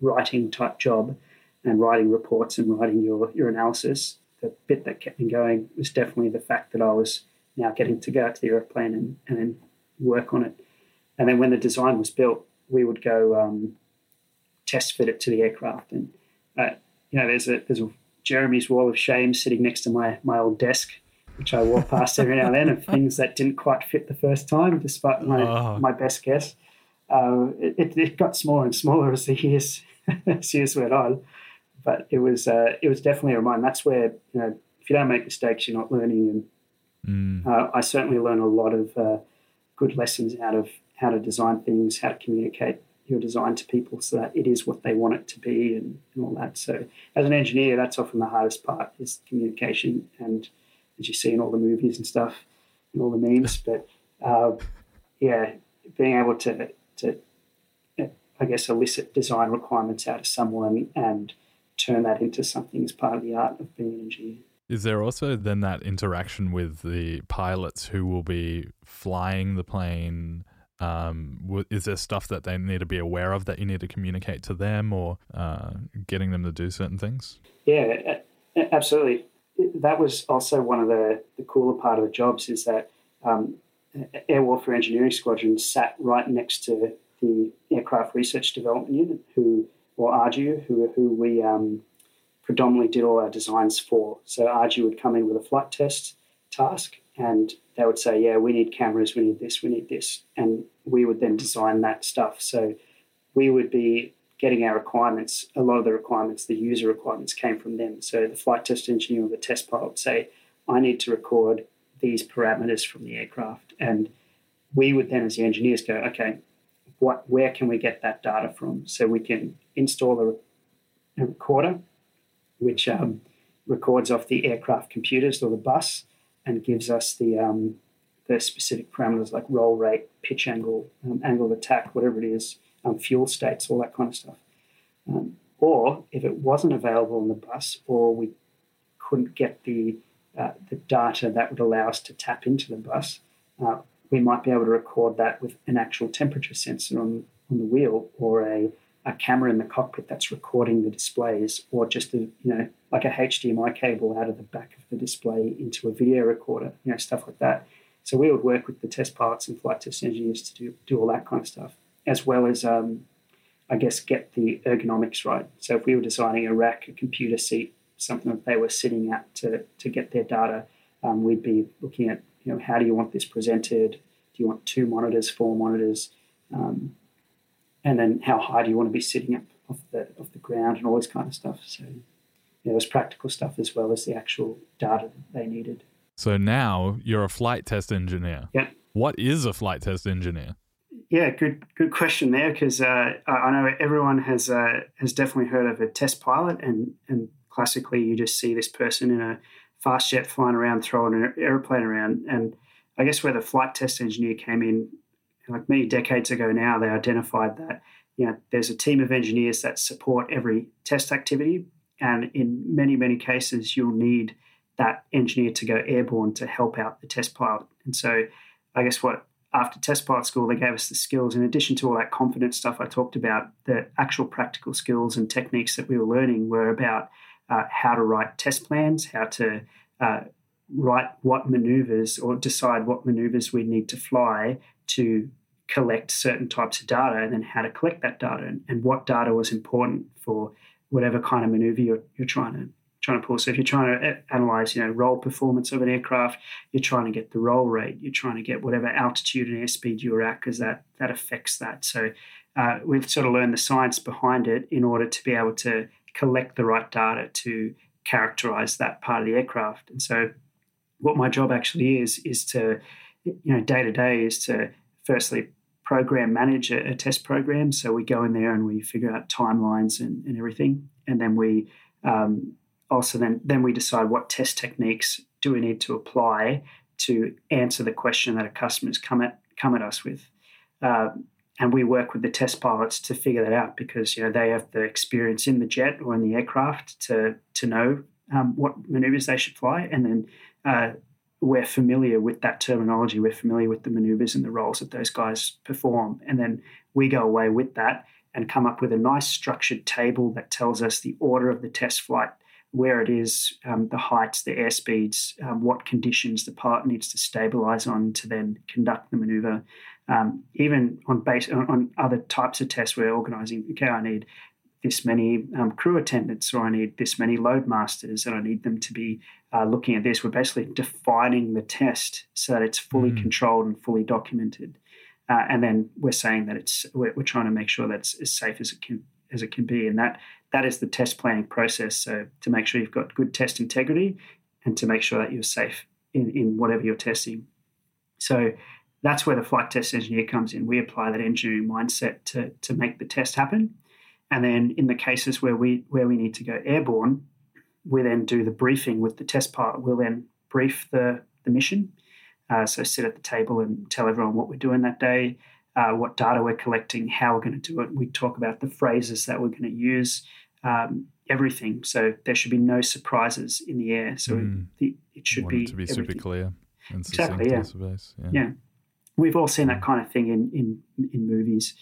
writing type job, and writing reports and writing your your analysis. The bit that kept me going was definitely the fact that I was now getting to go out to the airplane and and then work on it. And then when the design was built, we would go um, test fit it to the aircraft. And uh, you know, there's a there's a Jeremy's wall of shame sitting next to my my old desk which I walk past every now and then, of things that didn't quite fit the first time, despite my, oh. my best guess. Uh, it, it, got smaller and smaller as the years as years went on, but it was uh, it was definitely a reminder. That's where you know if you don't make mistakes, you're not learning. And mm. uh, I certainly learned a lot of uh, good lessons out of how to design things, how to communicate your design to people so that it is what they want it to be, and, and all that. So as an engineer, that's often the hardest part is communication and as you see in all the movies and stuff and all the memes. But uh, yeah, being able to to I guess elicit design requirements out of someone and turn that into something as part of the art of being an engineer. Is there also then that interaction with the pilots who will be flying the plane? Um, is there stuff that they need to be aware of that you need to communicate to them or uh, getting them to do certain things? Yeah, absolutely that was also one of the, the cooler part of the jobs is that um, Air Warfare Engineering Squadron sat right next to the Aircraft Research Development Unit, who or ARDU, who who we um, predominantly did all our designs for. So ARDU would come in with a flight test task and they would say, yeah, we need cameras, we need this, we need this. And we would then design that stuff. So we would be getting our requirements, a lot of the requirements, the user requirements came from them. So the flight test engineer or the test pilot would say, I need to record these parameters from the aircraft. And we would then, as the engineers, go, okay, what, where can we get that data from? So we can install a, a recorder, which um, records off the aircraft computers or the bus and gives us the um, the specific parameters like roll rate, pitch angle, um, angle of attack, whatever it is, um, fuel states, all that kind of stuff. Um, or if it wasn't available on the bus, or we couldn't get the uh, the data that would allow us to tap into the bus, uh, we might be able to record that with an actual temperature sensor on, on the wheel or a, a camera in the cockpit that's recording the displays or just a, you know like a HDMI cable out of the back of the display into a video recorder, you know, stuff like that. So we would work with the test pilots and flight test engineers to do, do all that kind of stuff, as well as, um, I guess, get the ergonomics right. So if we were designing a rack, a computer seat, something that they were sitting at to, to get their data, um, we'd be looking at, you know, how do you want this presented? Do you want two monitors, four monitors? Um, and then how high do you want to be sitting up off the, off the ground and all this kind of stuff. So there was practical stuff as well as the actual data that they needed. So now you're a flight test engineer. Yeah. What is a flight test engineer? Yeah, good good question there because uh, I know everyone has uh, has definitely heard of a test pilot, and and classically you just see this person in a fast jet flying around, throwing an airplane around, and I guess where the flight test engineer came in, like many decades ago now, they identified that you know there's a team of engineers that support every test activity, and in many, many cases, you'll need that engineer to go airborne to help out the test pilot. And so, I guess what after test pilot school, they gave us the skills, in addition to all that confidence stuff I talked about, the actual practical skills and techniques that we were learning were about uh, how to write test plans, how to uh, write what maneuvers or decide what maneuvers we need to fly to collect certain types of data, and then how to collect that data and, and what data was important for whatever kind of maneuver you're, you're trying to trying to pull. So if you're trying to analyze, you know, roll performance of an aircraft, you're trying to get the roll rate, you're trying to get whatever altitude and airspeed you're at, because that that affects that. So uh, we've sort of learned the science behind it in order to be able to collect the right data to characterize that part of the aircraft. And so what my job actually is is to, you know, day to day is to firstly program manage a, a, test program. So we go in there and we figure out timelines and, and everything, and then we um, also then then we decide what test techniques do we need to apply to answer the question that a customer's come at come at us with. Uh, and we work with the test pilots to figure that out because you know they have the experience in the jet or in the aircraft to to know um, what maneuvers they should fly, and then uh, we're familiar with that terminology. We're familiar with the maneuvers and the roles that those guys perform. And then we go away with that and come up with a nice structured table that tells us the order of the test flight, where it is, um, the heights, the airspeeds, um, what conditions the pilot needs to stabilize on to then conduct the maneuver. Um, even on base on, on, other types of tests, we're organizing. Okay, I need this many um, crew attendants or I need this many load masters and I need them to be uh, looking at this. We're basically defining the test so that it's fully mm. controlled and fully documented. Uh, and then we're saying that it's we're, we're, trying to make sure that it's as safe as it can as it can be, and that that is the test planning process. So to make sure you've got good test integrity, and to make sure that you're safe in, in whatever you're testing. So that's where the flight test engineer comes in. We apply that engineering mindset to to make the test happen. And then in the cases where we where we need to go airborne, we then do the briefing with the test pilot. We'll then brief the, the mission. Uh, so sit at the table and tell everyone what we're doing that day, uh, what data we're collecting, how we're going to do it. We talk about the phrases that we're going to use, um, everything. So there should be no surprises in the air. So mm. it, it, should be it to be everything. super clear. exactly. Yeah. yeah. yeah. We've all seen that mm. kind of thing in in in movies.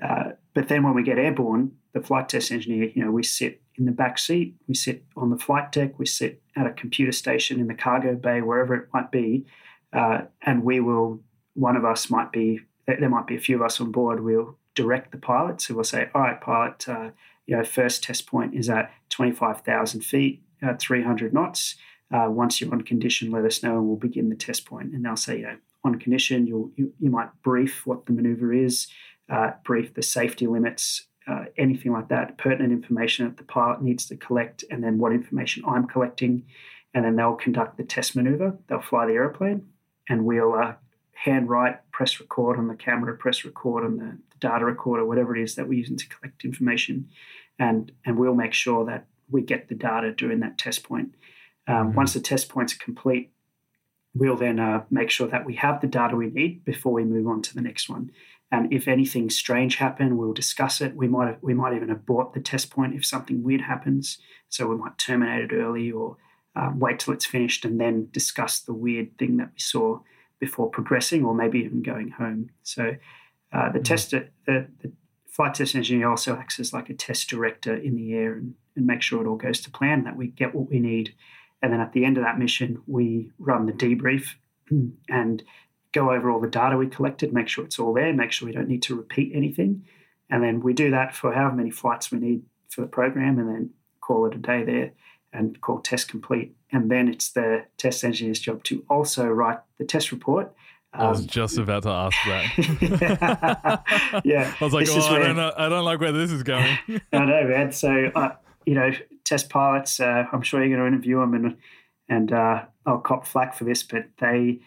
Uh, but then when we get airborne, the flight test engineer, you know, we sit in the back seat, we sit on the flight deck, we sit at a computer station in the cargo bay, wherever it might be, uh, and we will. One of us might be there. Might be a few of us on board. We'll direct the pilot, so we'll say, "All right, pilot, uh, you know, first test point is at 25,000 feet, uh, 300 knots. Uh, once you're on condition, let us know and we'll begin the test point. And they'll say, you know, on condition, you'll, you, you might brief what the maneuver is, uh, brief the safety limits, uh, anything like that, pertinent information that the pilot needs to collect, and then what information I'm collecting. And then they'll conduct the test maneuver. They'll fly the aeroplane, and we'll uh, hand write, press record on the camera, press record on the, the data recorder, whatever it is that we're using to collect information, and and we'll make sure that we get the data during that test point. Um, mm-hmm. Once the test points are complete, we'll then uh, make sure that we have the data we need before we move on to the next one. And if anything strange happen, we'll discuss it. We might we might even abort the test point if something weird happens. So we might terminate it early or um, wait till it's finished and then discuss the weird thing that we saw before progressing, or maybe even going home. So uh, the mm-hmm. test the, the flight test engineer also acts as like a test director in the air and, and make sure it all goes to plan, that we get what we need. And then at the end of that mission, we run the debrief and go over all the data we collected, make sure it's all there, make sure we don't need to repeat anything. And then we do that for however many flights we need for the program and then call it a day there and call test complete. And then it's the test engineer's job to also write the test report. I was um, just about to ask that. yeah. I was like, oh, I, don't know, I don't like where this is going. I know, man. So, uh, you know, test pilots, uh, I'm sure you're going to interview them and, and uh, I'll cop flack for this, but they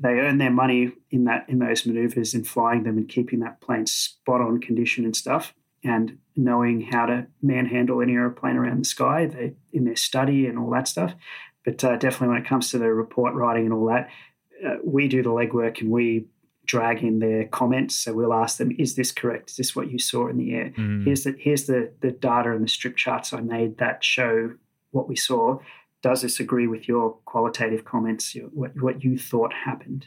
they earn their money in that in those maneuvers and flying them and keeping that plane spot on condition and stuff. And knowing how to manhandle any aeroplane around the sky they in their study and all that stuff. But uh, definitely when it comes to the report writing and all that uh, we do the legwork and we drag in their comments. So we'll ask them is this correct? Is this what you saw in the air? Mm. here's the here's the the data and the strip charts i made that show what we saw does this agree with your qualitative comments, what, what you thought happened?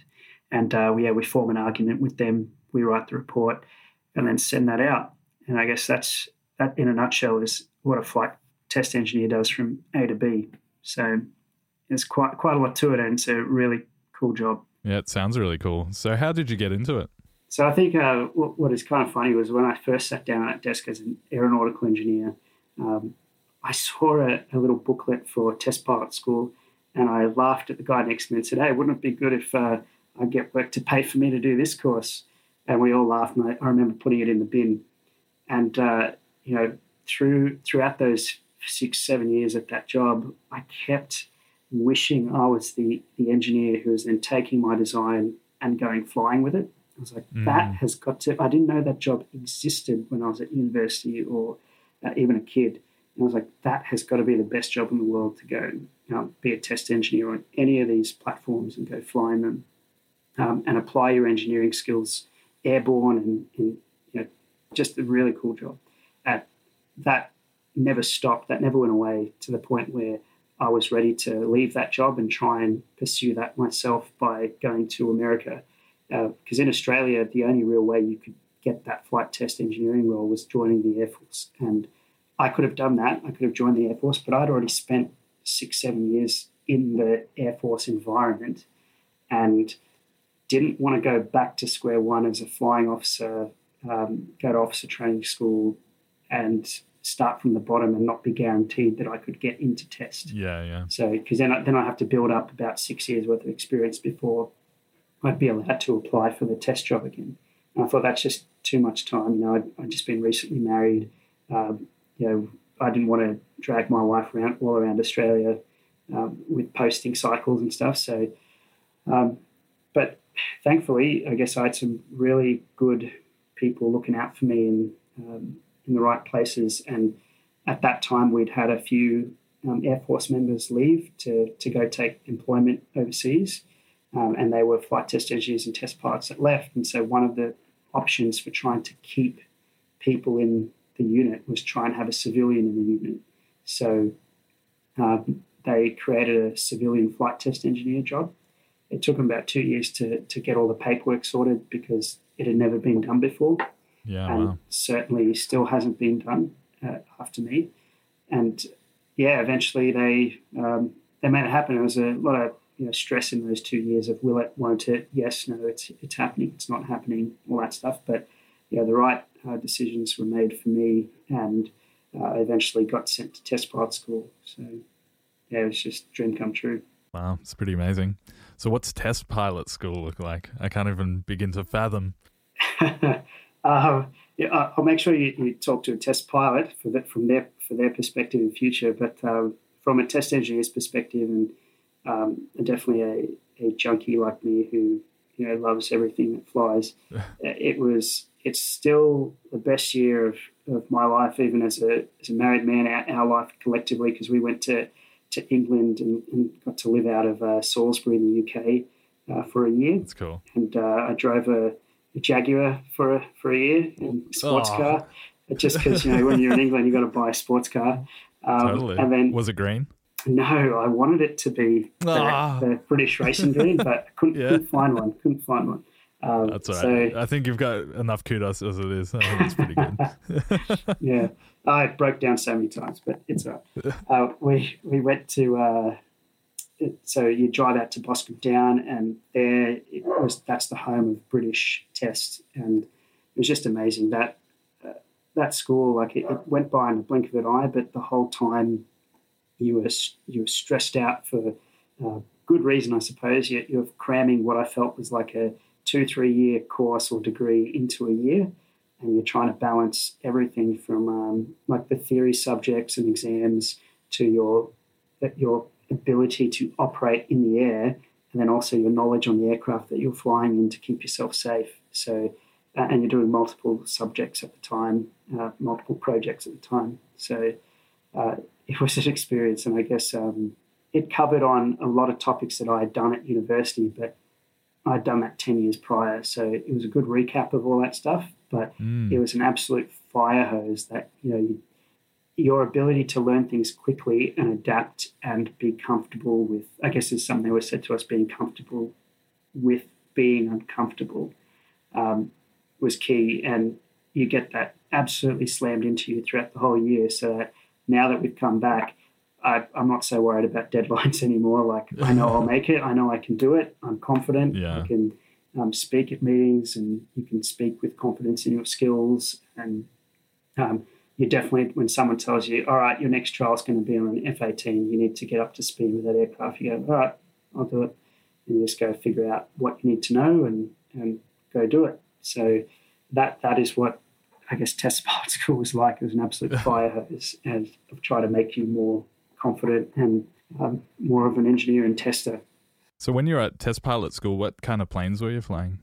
And uh, yeah, we form an argument with them. We write the report and then send that out. And I guess that's that in a nutshell is what a flight test engineer does from A to B. So there's quite quite a lot to it, and it's a really cool job. Yeah, it sounds really cool. So how did you get into it? So I think uh, what, what is kind of funny was when I first sat down at desk as an aeronautical engineer. Um, I saw a, a, little booklet for test pilot school and I laughed at the guy next to me and said, Hey, wouldn't it be good if uh, I get work to pay for me to do this course? And we all laughed. And I, I remember putting it in the bin. And, uh, you know, through throughout those six, seven years at that job, I kept wishing I was the, the engineer who was then taking my design and going flying with it. I was like, mm. that has got to, I didn't know that job existed when I was at university or uh, even a kid. And I was like, that has got to be the best job in the world to go you know, be a test engineer on any of these platforms and go flying them um, and apply your engineering skills airborne and, and you know, just a really cool job. At that never stopped. That never went away to the point where I was ready to leave that job and try and pursue that myself by going to America. Because uh, in Australia, the only real way you could get that flight test engineering role was joining the Air Force. And I could have done that. I could have joined the Air Force, but I'd already spent six, seven years in the Air Force environment and didn't want to go back to square one as a flying officer, um, go to officer training school, and start from the bottom and not be guaranteed that I could get into test. Yeah, yeah. So, because then, I, then I have to build up about six years worth of experience before I'd be allowed to apply for the test job again. And I thought that's just too much time. You know, I'd, I'd just been recently married. Um, you know, I didn't want to drag my wife around all around Australia um, with posting cycles and stuff. So, um, but thankfully, I guess I had some really good people looking out for me in um, in the right places. And at that time, we'd had a few um, Air Force members leave to to go take employment overseas, um, and they were flight test engineers and test pilots that left. And so, one of the options for trying to keep people in the unit was try and have a civilian in the unit. So um, they created a civilian flight test engineer job. It took them about two years to, to get all the paperwork sorted because it had never been done before. Yeah, and wow. certainly still hasn't been done uh, after me. And yeah, eventually they um, they made it happen. It was a lot of you know stress in those two years of will it, won't it, yes, no, it's it's happening, it's not happening, all that stuff. But yeah, the right uh, decisions were made for me, and uh, I eventually got sent to test pilot school. So yeah, it was just dream come true. Wow, it's pretty amazing. So, what's test pilot school look like? I can't even begin to fathom. uh, yeah, I'll make sure you, you, talk to a test pilot for that from their for their perspective in future. But um, from a test engineer's perspective, and um, definitely a, a junkie like me who you know loves everything that flies, it was it's still the best year of, of my life, even as a as a married man, our, our life collectively, because we went to to England and, and, got to live out of uh, Salisbury in the UK uh, for a year. That's cool. And uh, I drove a, a, Jaguar for a, for a year, in a sports car. Just because you know when you're in England, you've got to buy a sports car. Um, totally. And then was it green? No, I wanted it to be the, ah. the British racing green, but I couldn't, yeah. couldn't find one. Couldn't find one. Um, That's all right. So, I think you've got enough kudos as it is. I think it's pretty good. yeah, I broke down so many times, but it's all right. Uh, we we went to uh, so you drive out to Boscombe Down, and there it was. That's the home of British Test, and it was just amazing that uh, that school. Like it, it, went by in the blink of an eye, but the whole time you were you were stressed out for uh, good reason, I suppose. You, you're cramming what I felt was like a two, three year course or degree into a year, and you're trying to balance everything from um, like the theory subjects and exams to your your ability to operate in the air, and then also your knowledge on the aircraft that you're flying in to keep yourself safe. So, uh, and you're doing multiple subjects at the time, uh, multiple projects at the time. So, uh, it was an experience, and I guess um, it covered on a lot of topics that I had done at university, but I'd done that 10 years prior. So it was a good recap of all that stuff, but mm. it was an absolute fire hose that, you know, you, your ability to learn things quickly and adapt and be comfortable with, I guess is something that was said to us, being comfortable with being uncomfortable um, was key. And you get that absolutely slammed into you throughout the whole year. So that now that we've come back, I, am not so worried about deadlines anymore. Like I know I'll make it. I know I can do it. I'm confident. Yeah. I can um, speak at meetings, and you can speak with confidence in your skills. And um, you definitely, when someone tells you, "All right, your next trial is going to be on an F-18," you need to get up to speed with that aircraft. You go, "All right, I'll do it," and you just go figure out what you need to know and and go do it. So that that is what I guess test pilot school was like. It was an absolute fire hose, and I've tried to make you more confident and um, more of an engineer and tester. So, when you're at test pilot school, what kind of planes were you flying?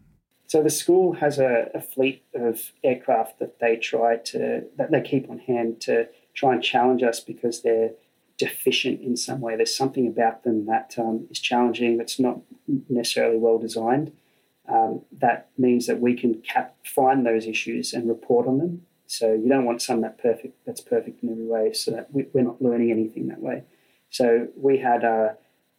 So the school has a, a, fleet of aircraft that they try to that they keep on hand to try and challenge us because they're deficient in some way. There's something about them that um, is challenging. That's not necessarily well designed. Um, that means that we can cap- find those issues and report on them so you don't want some that perfect that's perfect in every way, so that we, are not learning anything that way. So we had, uh,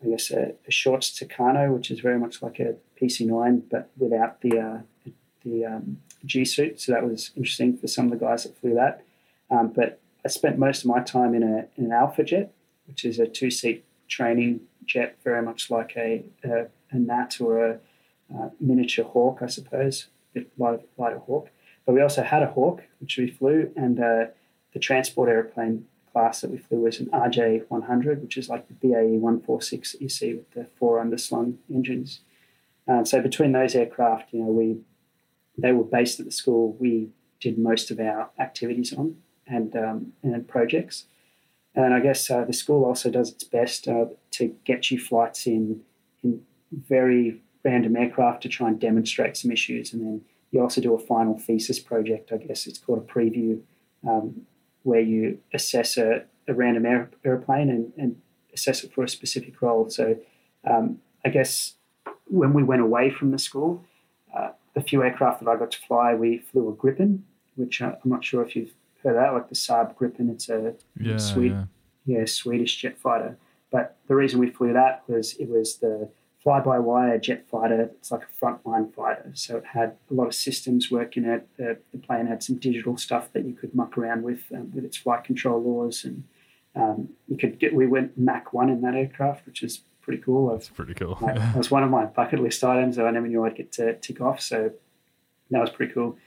I guess, a, a Shorts Tucano, which is very much like a PC9, but without the uh, the um, G suit. So that was interesting for some of the guys that flew that. Um, but I spent most of my time in, a, in an Alpha jet, which is a two seat training jet, very much like a, a, a Gnat or a, a miniature Hawk, I suppose, a bit lighter, lighter Hawk. But we also had a Hawk, which we flew, and uh, the transport airplane class that we flew was an RJ 100, which is like the BAE 146 that you see with the four underslung engines. Um, so between those aircraft, you know, we they were based at the school. We did most of our activities on and um, and projects. And I guess uh, the school also does its best uh, to get you flights in in very random aircraft to try and demonstrate some issues, and then you also do a final thesis project, I guess it's called a preview, um, where you assess a, a random aer- airplane and, and, assess it for a specific role. So um, I guess when we went away from the school, uh, the few aircraft that I got to fly, we flew a Gripen, which uh, I'm not sure if you've heard that, like the Saab Gripen. It's a yeah, Swede, yeah. yeah, Swedish jet fighter. But the reason we flew that was it was the fly-by-wire jet fighter. It's like a frontline fighter, so it had a lot of systems work in it. The, the plane had some digital stuff that you could muck around with um, with its flight control laws, and um, you could get. We went Mach one in that aircraft, which is pretty cool. That's pretty cool. It was one of my bucket list items that I never knew I'd get to tick off. So that was pretty cool,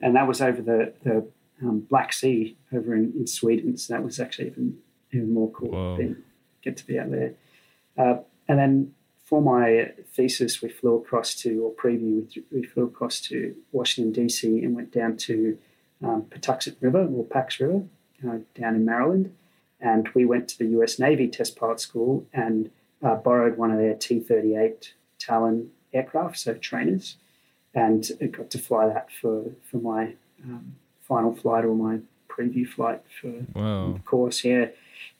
and that was over the the um, Black Sea over in, in Sweden. So that was actually even even more cool. Being, get to be out there. Uh, and then for my thesis, we flew across to, or preview, we flew across to Washington, D.C., and went down to um, Patuxent River, or Pax River, uh, down in Maryland. And we went to the US Navy Test Pilot School and uh, borrowed one of their T 38 Talon aircraft, so trainers, and got to fly that for, for my um, final flight or my preview flight for wow. the course. Yeah.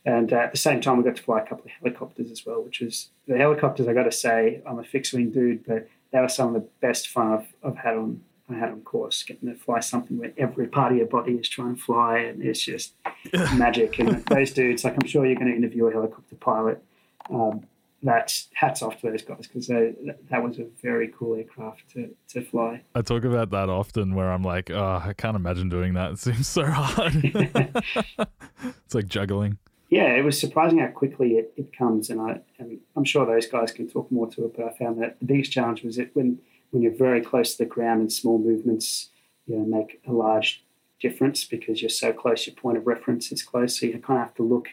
And uh, at the same time, we got to fly a couple of helicopters as well, which was the helicopters. I got to say, I'm a fixed wing dude, but they were some of the best fun I've, I've had on I had on course. Getting to fly something where every part of your body is trying to fly, and it's just magic. And those dudes, like I'm sure you're going to interview a helicopter pilot. Um, that's hats off to those guys because that was a very cool aircraft to, to fly. I talk about that often where I'm like, oh, I can't imagine doing that. It seems so hard. it's like juggling. Yeah, it was surprising how quickly it, it comes, and I and I'm sure those guys can talk more to it. But I found that the biggest challenge was that when when you're very close to the ground and small movements, you know, make a large difference because you're so close. Your point of reference is close, so you kind of have to look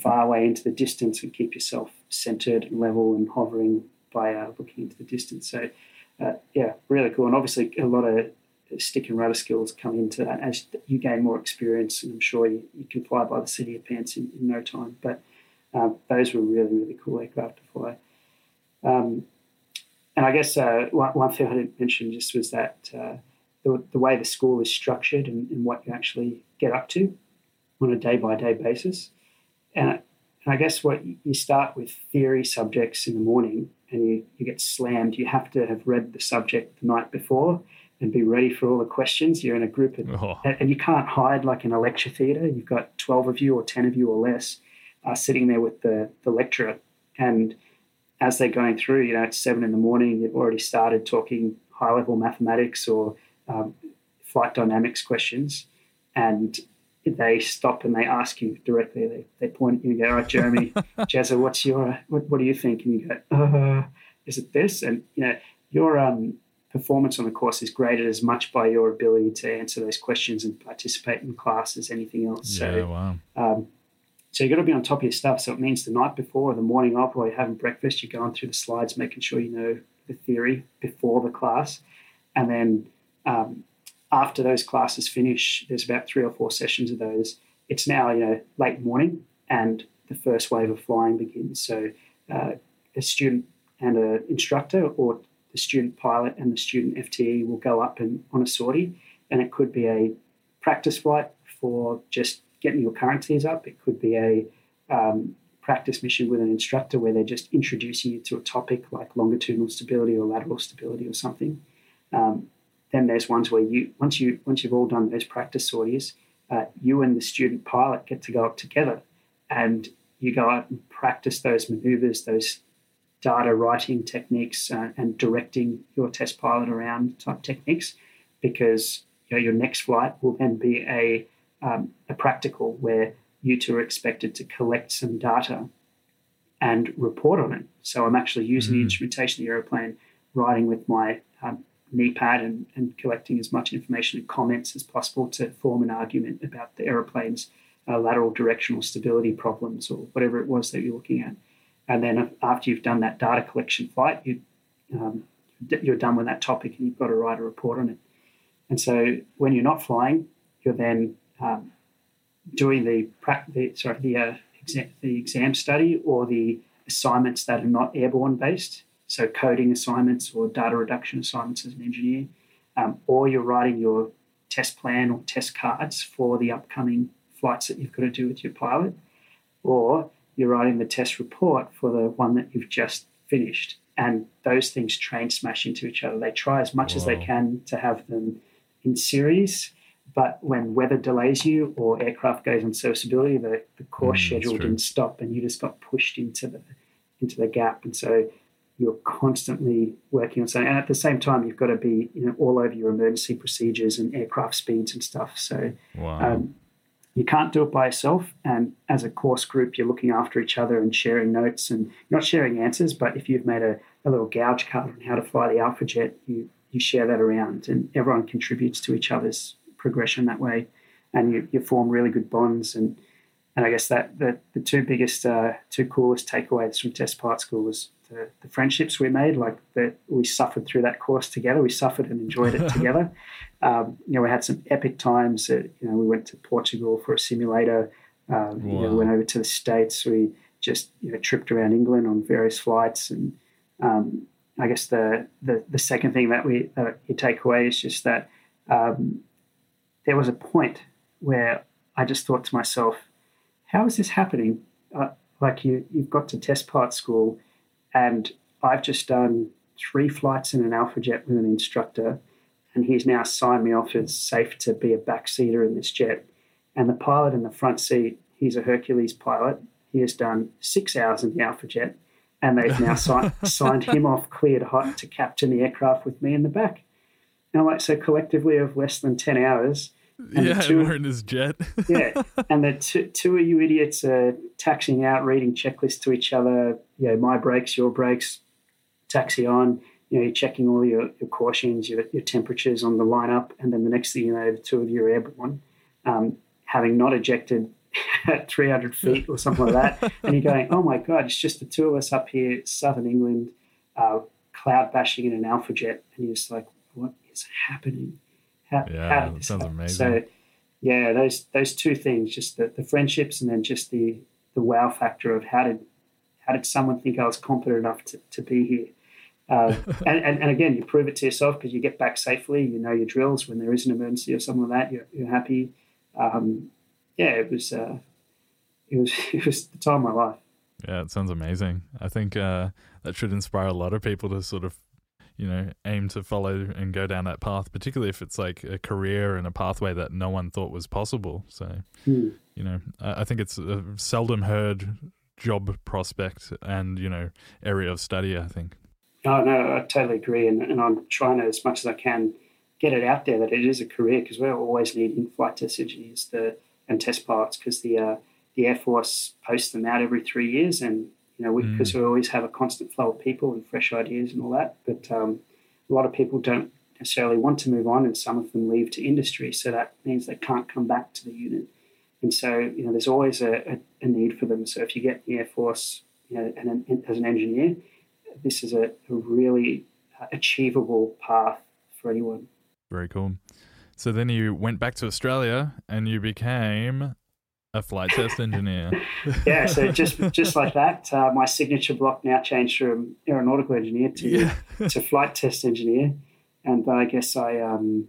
far away into the distance and keep yourself centered and level and hovering by uh, looking into the distance. So, uh, yeah, really cool. And obviously, a lot of stick and rudder skills come into that as you gain more experience. And I'm sure you, you can fly by the city of pants in, in no time. But um, those were really, really cool aircraft to fly. Um, and I guess uh, one, one, thing I didn't mention just was that uh, the, the, way the school is structured and, and, what you actually get up to on a day by day basis. And and I guess what you start with theory subjects in the morning and you, you get slammed. You have to have read the subject the night before and be ready for all the questions. You're in a group of, oh. and you can't hide like in a lecture theatre. You've got 12 of you or 10 of you or less uh, sitting there with the, the lecturer. And as they're going through, you know, it's seven in the morning, you've already started talking high level mathematics or um, flight dynamics questions. And they stop and they ask you directly. They, they point at you and go, "All right, Jeremy, Jezza, what's your what, what do you think?" And you go, uh, "Is it this?" And you know your um, performance on the course is graded as much by your ability to answer those questions and participate in class as anything else. Yeah, so, wow. Um, so you got to be on top of your stuff. So it means the night before or the morning of, while you're having breakfast, you're going through the slides, making sure you know the theory before the class, and then um, after those classes finish, there's about three or four sessions of those. It's now you know late morning, and the first wave of flying begins. So uh, a student and an instructor, or the student pilot and the student FTE, will go up and on a sortie, and it could be a practice flight for just getting your currencies up. It could be a um, practice mission with an instructor where they're just introducing you to a topic like longitudinal stability or lateral stability or something. Um, then there's ones where you once you once you've all done those practice sorties, uh, you and the student pilot get to go up together, and you go out and practice those maneuvers, those data writing techniques, uh, and directing your test pilot around type techniques, because you know, your next flight will then be a um, a practical where you two are expected to collect some data and report on it. So I'm actually using mm-hmm. the instrumentation of the aeroplane, riding with my um, pad and, and collecting as much information and comments as possible to form an argument about the aeroplane's uh, lateral directional stability problems or whatever it was that you're looking at. And then after you've done that data collection flight, you, um, you're done with that topic and you've got to write a report on it. And so when you're not flying, you're then um, doing the, the sorry the, uh, exam, the exam study or the assignments that are not airborne based so coding assignments or data reduction assignments as an engineer, um, or you're writing your test plan or test cards for the upcoming flights that you've got to do with your pilot, or you're writing the test report for the one that you've just finished. And those things train smash into each other. They try as much as they can to have them in series, but when weather delays you or aircraft goes on serviceability, the, the course mm, schedule didn't stop and you just got pushed into the into the gap. And so you're constantly working on something. And at the same time, you've got to be you know, all over your emergency procedures and aircraft speeds and stuff. So wow. um, you can't do it by yourself. And as a course group, you're looking after each other and sharing notes and not sharing answers. But if you've made a, a little gouge card on how to fly the Alpha Jet, you, you share that around and everyone contributes to each other's progression that way. and you, you form really good bonds. And and I guess that the, the two biggest, uh, two coolest takeaways from Test Pilot School was the, the friendships we made. Like that, we suffered through that course together. We suffered and enjoyed it together. Um, you know, we had some epic times. you know, we went to Portugal for a simulator. Um, wow. you know, went over to the states. We just you know tripped around England on various flights, and um, I guess the, the, the second thing that we uh, you take away is just that um, there was a point where I just thought to myself, how is this happening? Uh, like you, you've got to test part school, and I've just done three flights in an Alpha Jet with an instructor, and he's now signed me off as safe to be a backseater in this jet. And the pilot in the front seat, he's a Hercules pilot. He has done six hours in the Alpha Jet, and they've now si- signed him off cleared hot to captain the aircraft with me in the back. Now, like so, collectively of less than ten hours, and yeah, two, we're in his jet. yeah, and the two, two of you idiots are taxiing out, reading checklists to each other. You know, my brakes, your brakes, taxi on. You know, you're checking all your, your cautions, your, your temperatures on the lineup, and then the next thing you know, the two of you are airborne, um, having not ejected at 300 feet or something like that. And you're going, oh my God, it's just the two of us up here, southern England, uh, cloud bashing in an Alpha jet. And you're just like, what is happening? How, yeah, how that sounds happen? amazing. So, yeah, those those two things, just the, the friendships and then just the the wow factor of how did how did someone think I was competent enough to, to be here? Uh, and, and, and, again, you prove it to yourself because you get back safely. You know your drills when there is an emergency or something like that. You're, you're happy. Um, yeah, it was uh, it was it was the time of my life. Yeah, it sounds amazing. I think uh, that should inspire a lot of people to sort of you know, aim to follow and go down that path, particularly if it's like a career and a pathway that no one thought was possible. So, mm. you know, I think it's a seldom heard job prospect and, you know, area of study, I think. No, no, I totally agree. And, and I'm trying to, as much as I can, get it out there that it is a career because we're always needing flight test engineers the, and test pilots because the, uh, the Air Force posts them out every three years and you know, because we, mm. we, always have a constant flow of people and fresh ideas and all that. But um, a lot of people don't necessarily want to move on, and some of them leave to industry. So that means they can't come back to the unit. And so, you know, there's always a, a, a need for them. So if you get the Air Force, you know, and an, as an engineer, this is a, a really uh, achievable path for anyone. Very cool. So then you went back to Australia and you became a flight test engineer. yeah, so just just like that, uh, my signature block now changed from aeronautical engineer to yeah. to flight test engineer, and I guess I um,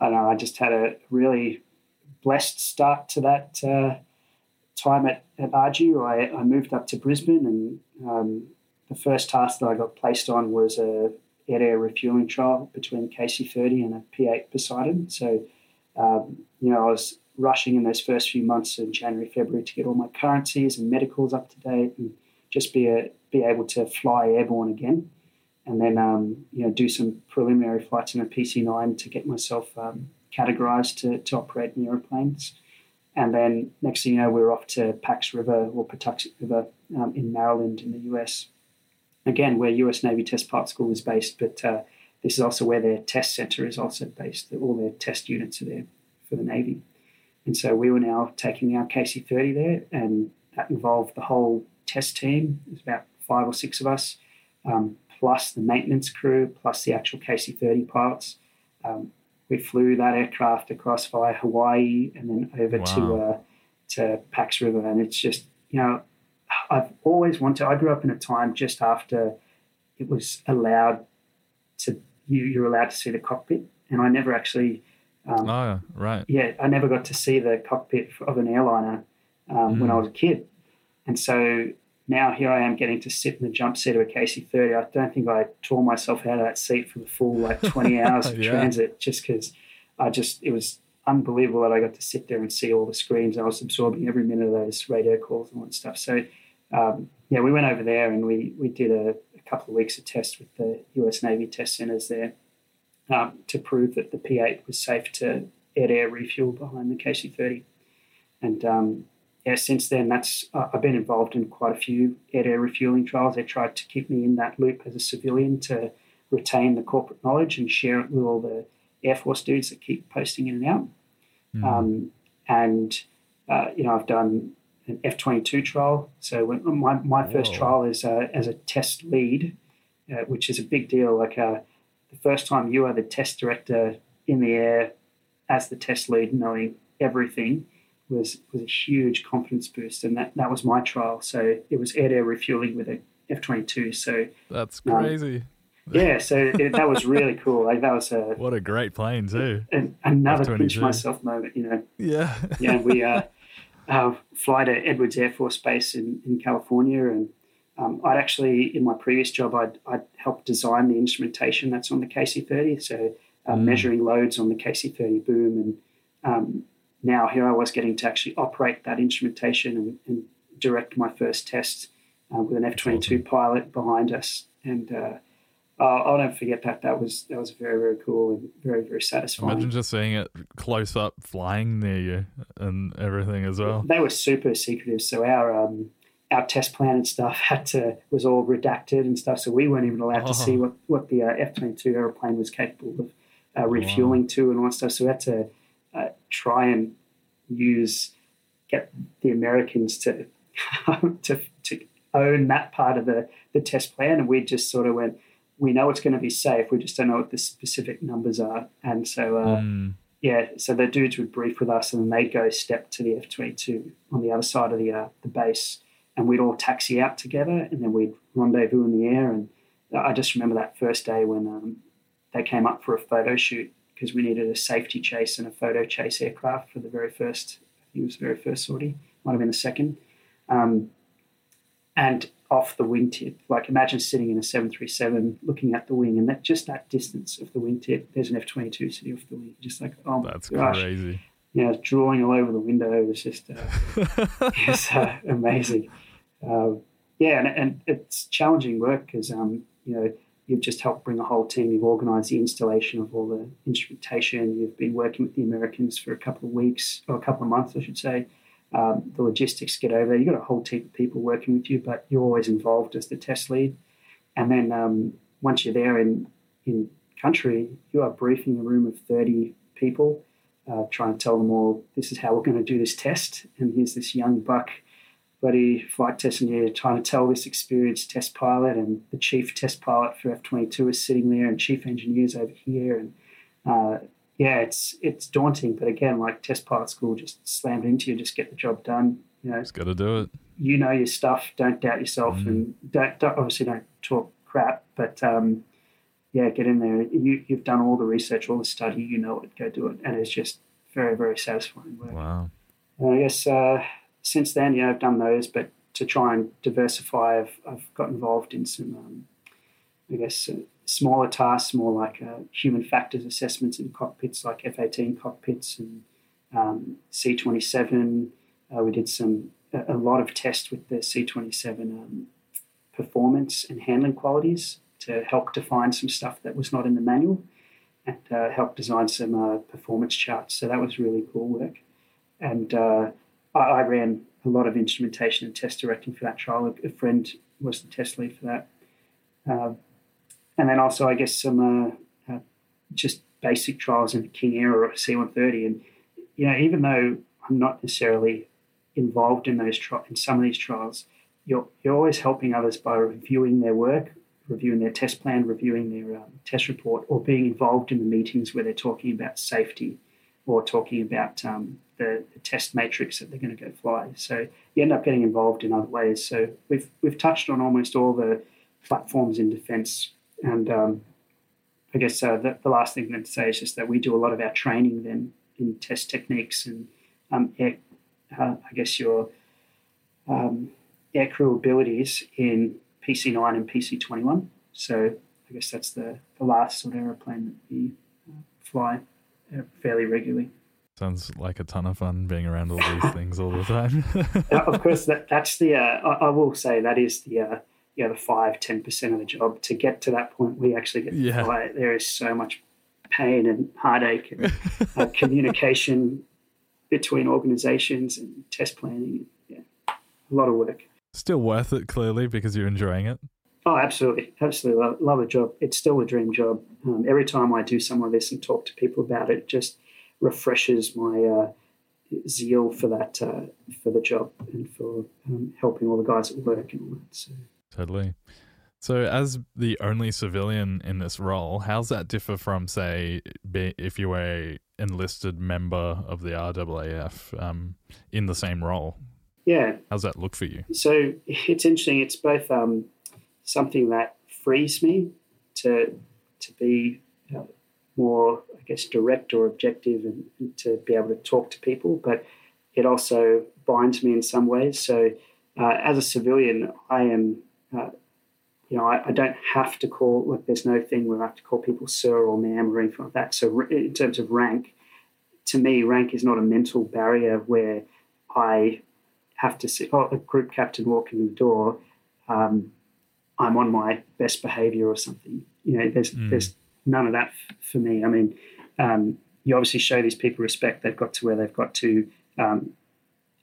I don't know I just had a really blessed start to that uh, time at at ARDU. I, I moved up to Brisbane, and um, the first task that I got placed on was a air-air refueling trial between KC-30 and a P-8 Poseidon. So um, you know I was rushing in those first few months in January, February to get all my currencies and medicals up to date and just be a, be able to fly airborne again. And then, um, you know, do some preliminary flights in a PC-9 to get myself um, categorized to, to operate in airplanes. And then next thing you know, we are off to Pax River or Patuxent River um, in Maryland in the US. Again, where US Navy Test Pilot School is based, but uh, this is also where their test center is also based. All their test units are there for the Navy. And so we were now taking our KC30 there, and that involved the whole test team. It was about five or six of us, um, plus the maintenance crew, plus the actual KC30 pilots. Um, we flew that aircraft across via Hawaii and then over wow. to uh, to Pax River, and it's just you know I've always wanted. I grew up in a time just after it was allowed to you you're allowed to see the cockpit, and I never actually um, oh, right. Yeah, I never got to see the cockpit of an airliner um, mm. when I was a kid. And so now here I am getting to sit in the jump seat of a KC-30. I don't think I tore myself out of that seat for the full like 20 hours of yeah. transit just because I just, it was unbelievable that I got to sit there and see all the screens. I was absorbing every minute of those radio calls and all that stuff. So, um, yeah, we went over there and we, we did a, a couple of weeks of tests with the US Navy test centers there um, to prove that the P8 was safe to air-air refuel behind the KC-30. And um, yeah, since then, that's uh, I've been involved in quite a few air-air refueling trials. They tried to keep me in that loop as a civilian to retain the corporate knowledge and share it with all the Air Force dudes that keep posting in and out. Mm. Um, and, uh, you know, I've done an F 22 trial. So when, my, my first trial is uh, as a test lead, uh, which is a big deal. Like uh, the first time you are the test director in the air as the test lead, knowing everything was was a huge confidence boost, and that that was my trial. So it was air to air refueling with a F twenty two. So that's crazy. Um, yeah, so it, that was really cool. Like that was a what a great plane too. And another F-22. pinch myself moment, you know. Yeah, yeah. We uh, uh, fly to Edwards Air Force Base in, in California, and um, I'd actually in my previous job I'd, I'd helped design the instrumentation that's on the KC-30, so uh, mm. measuring loads on the KC-30 boom, and um, now here I was getting to actually operate that instrumentation and, and direct my first test uh, with an F twenty two pilot behind us, and uh, I'll never forget that. That was that was very very cool and very very satisfying. Imagine just seeing it close up, flying near you, and everything as well. They were super secretive, so our um, our test plan and stuff had to was all redacted and stuff, so we weren't even allowed oh. to see what what the uh, F twenty two airplane was capable of uh, refueling wow. to and all that stuff. So we had to uh, try and use get the Americans to to to own that part of the the test plan, and we just sort of went. We know it's going to be safe. We just don't know what the specific numbers are, and so uh, mm. yeah. So the dudes would brief with us, and then they'd go step to the F twenty two on the other side of the uh, the base, and we'd all taxi out together, and then we'd rendezvous in the air. And I just remember that first day when um, they came up for a photo shoot because we needed a safety chase and a photo chase aircraft for the very first, I think it was the very first sortie, might have been the second. Um, and off the wingtip, like imagine sitting in a 737 looking at the wing and that just that distance of the wingtip, there's an F 22 sitting off the wing. Just like, oh my That's gosh. crazy. Yeah, drawing all over the window. It was just uh, it's, uh, amazing. Uh, yeah, and, and, it's challenging work because, um, you know, You've just helped bring a whole team. You've organised the installation of all the instrumentation. You've been working with the Americans for a couple of weeks or a couple of months, I should say. Um, the logistics get over. You've got a whole team of people working with you, but you're always involved as the test lead. And then um, once you're there in in country, you are briefing a room of 30 people, uh, trying to tell them all this is how we're going to do this test. And here's this young buck bloody flight test engineer trying to tell this experienced test pilot, and the chief test pilot for F twenty two is sitting there, and chief engineers over here, and uh, yeah, it's it's daunting. But again, like test pilot school, just slam it into you, just get the job done. You know, just got to do it. You know your stuff. Don't doubt yourself, mm. and don't, don't, obviously don't talk crap. But um, yeah, get in there. You you've done all the research, all the study. You know it. Go do it, and it's just very very satisfying work. Wow. And I guess. Uh, since then, yeah, I've done those, but to try and diversify, I've, I've got involved in some, um, I guess, uh, smaller tasks, more like uh, human factors assessments in cockpits, like F 18 cockpits and um, C 27. Uh, we did some a, a, lot of tests with the C 27 um, performance and handling qualities to help define some stuff that was not in the manual and uh, help design some uh, performance charts. So that was really cool work. And uh, I, I, ran a lot of instrumentation and test directing for that trial. A, a friend was the test lead for that. Uh, and then also, I guess, some uh, uh, just basic trials in the King Air or C-130. And, you know, even though I'm not necessarily involved in those tri- in some of these trials, you're, you're always helping others by reviewing their work, reviewing their test plan, reviewing their um, test report, or being involved in the meetings where they're talking about safety or talking about um, the, the, test matrix that they're going to go fly. So you end up getting involved in other ways. So we've we've touched on almost all the platforms in defence, and um, I guess uh, the, the, last thing to say is just that we do a lot of our training then in test techniques and um, air, uh, I guess your um, aircrew abilities in PC9 and PC21. So I guess that's the, the last sort of aeroplane that we uh, fly fairly regularly. Sounds like a ton of fun being around all these things all the time. of course, that that's the. Uh, I, I, will say that is the. Uh, know the five ten percent of the job to get to that point. We actually get yeah. fly. There is so much pain and heartache and uh, communication between organizations and test planning. Yeah, a lot of work. Still worth it, clearly, because you're enjoying it. Oh, absolutely, absolutely love, love a job. It's still a dream job. Um, every time I do some of this and talk to people about it, just refreshes my uh, zeal for that uh, for the job and for um, helping all the guys at work and all that. So. Totally. So, as the only civilian in this role, how's that differ from, say, if you were a enlisted member of the RAAF um, in the same role? Yeah. How's that look for you? So it's interesting. It's both um, something that frees me to to be uh, more, I guess, direct or objective and, and, to be able to talk to people, but it also binds me in some ways. So uh, as a civilian, I am. Uh, you know, I, I, don't have to call, like, there's no thing where I have to call people sir or ma'am or anything like that. So, in terms of rank, to me, rank is not a mental barrier where I have to see, oh, a group captain walking in the door, um, I'm on my best behavior or something. You know, there's mm. there's none of that f- for me. I mean, um, you obviously show these people respect. They've got to where they've got to, um,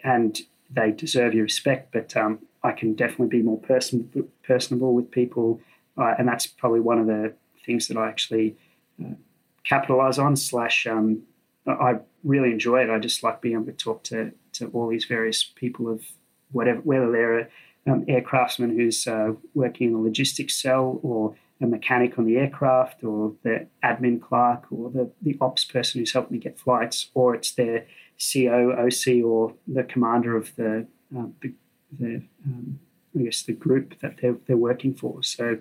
and they deserve your respect. But um, I can definitely be more person personable with people, uh, and that's probably one of the things that I actually uh, capitalize on. Slash, um, I really enjoy it. I just like being able to talk to to all these various people of whatever, whether they're a um, aircraftsman who's uh, working in a logistics cell or a mechanic on the aircraft or the admin clerk or the, the ops person who's helping me get flights or it's their CO, OC or the commander of the, uh, the, the um, I guess the group that they're, they're working for. So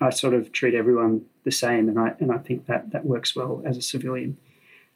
I sort of treat everyone the same and I, and I think that that works well as a civilian.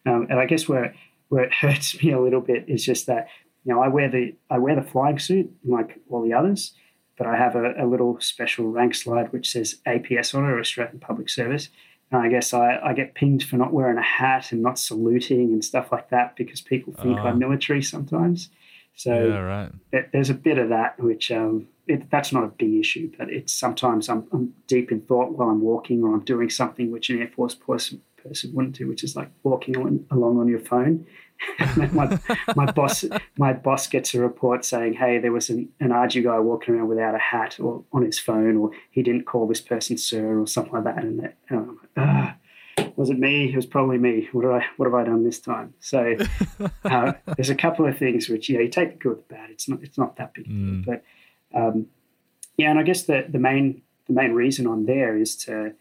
Um, and I guess where, where it hurts me a little bit is just that you know, I wear the I wear the flying suit like all the others, but I have a, a little special rank slide which says APS on it, Australian Public Service. And I guess I, I get pinged for not wearing a hat and not saluting and stuff like that because people think I'm ah. military sometimes. So yeah, right. it, there's a bit of that, which um, it, that's not a big issue, but it's sometimes I'm, I'm, deep in thought while I'm walking or I'm doing something which an Air Force person, person wouldn't do, which is like walking on, along on your phone my, my boss my boss gets a report saying, "Hey, there was an, an ARDU guy walking around without a hat or on his phone, or he didn't call this person sir, or something like that." And, that, and I'm like, ah, was it me? It was probably me. What did I what have I done this time? So uh, there's a couple of things which yeah, you take the good with the bad. It's not it's not that big, mm. but um, yeah, and I guess the the main the main reason I'm there is to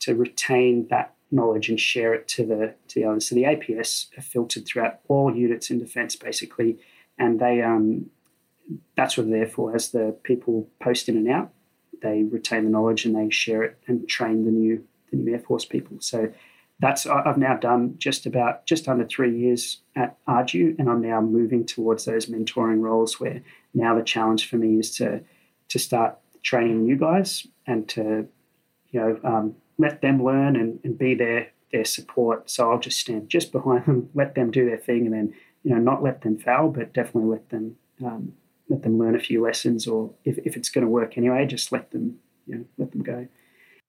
to retain that knowledge and share it to the to the others. So the APS are filtered throughout all units in defence, basically, and they um, that's what they're there for. As the people post in and out, they retain the knowledge and they share it and train the new the new Air Force people. So that's I've now done just about just under three years at ARDU, and I'm now moving towards those mentoring roles where now the challenge for me is to to start training new guys and to you know um, let them learn and, and be their their support. So I'll just stand just behind them, let them do their thing, and then you know not let them fail, but definitely let them um, let them learn a few lessons. Or if, if it's going to work anyway, just let them you know let them go.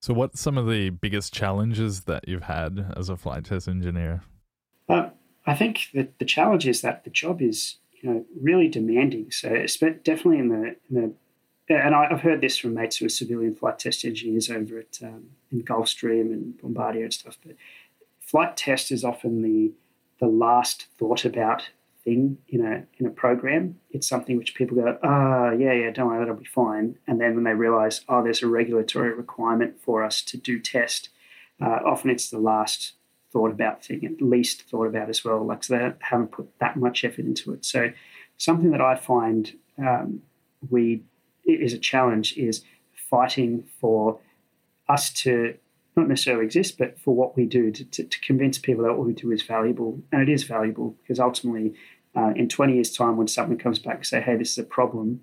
So, what's some of the biggest challenges that you've had as a flight test engineer? Uh, I think that the challenge is that the job is you know really demanding. So, definitely in the in the and I've heard this from mates who are civilian flight test engineers over at um, in Gulfstream and Bombardier and stuff. But flight test is often the the last thought about thing in a in a program. It's something which people go, ah, oh, yeah, yeah, don't worry, that'll be fine. And then when they realise, oh, there's a regulatory requirement for us to do test, uh, often it's the last thought about thing, at least thought about as well. Like so they haven't put that much effort into it. So something that I find um, we is a challenge is fighting for us to not necessarily exist, but for what we do to, to, to, convince people that what we do is valuable. And it is valuable because ultimately, uh, in 20 years' time, when someone comes back and say, hey, this is a problem,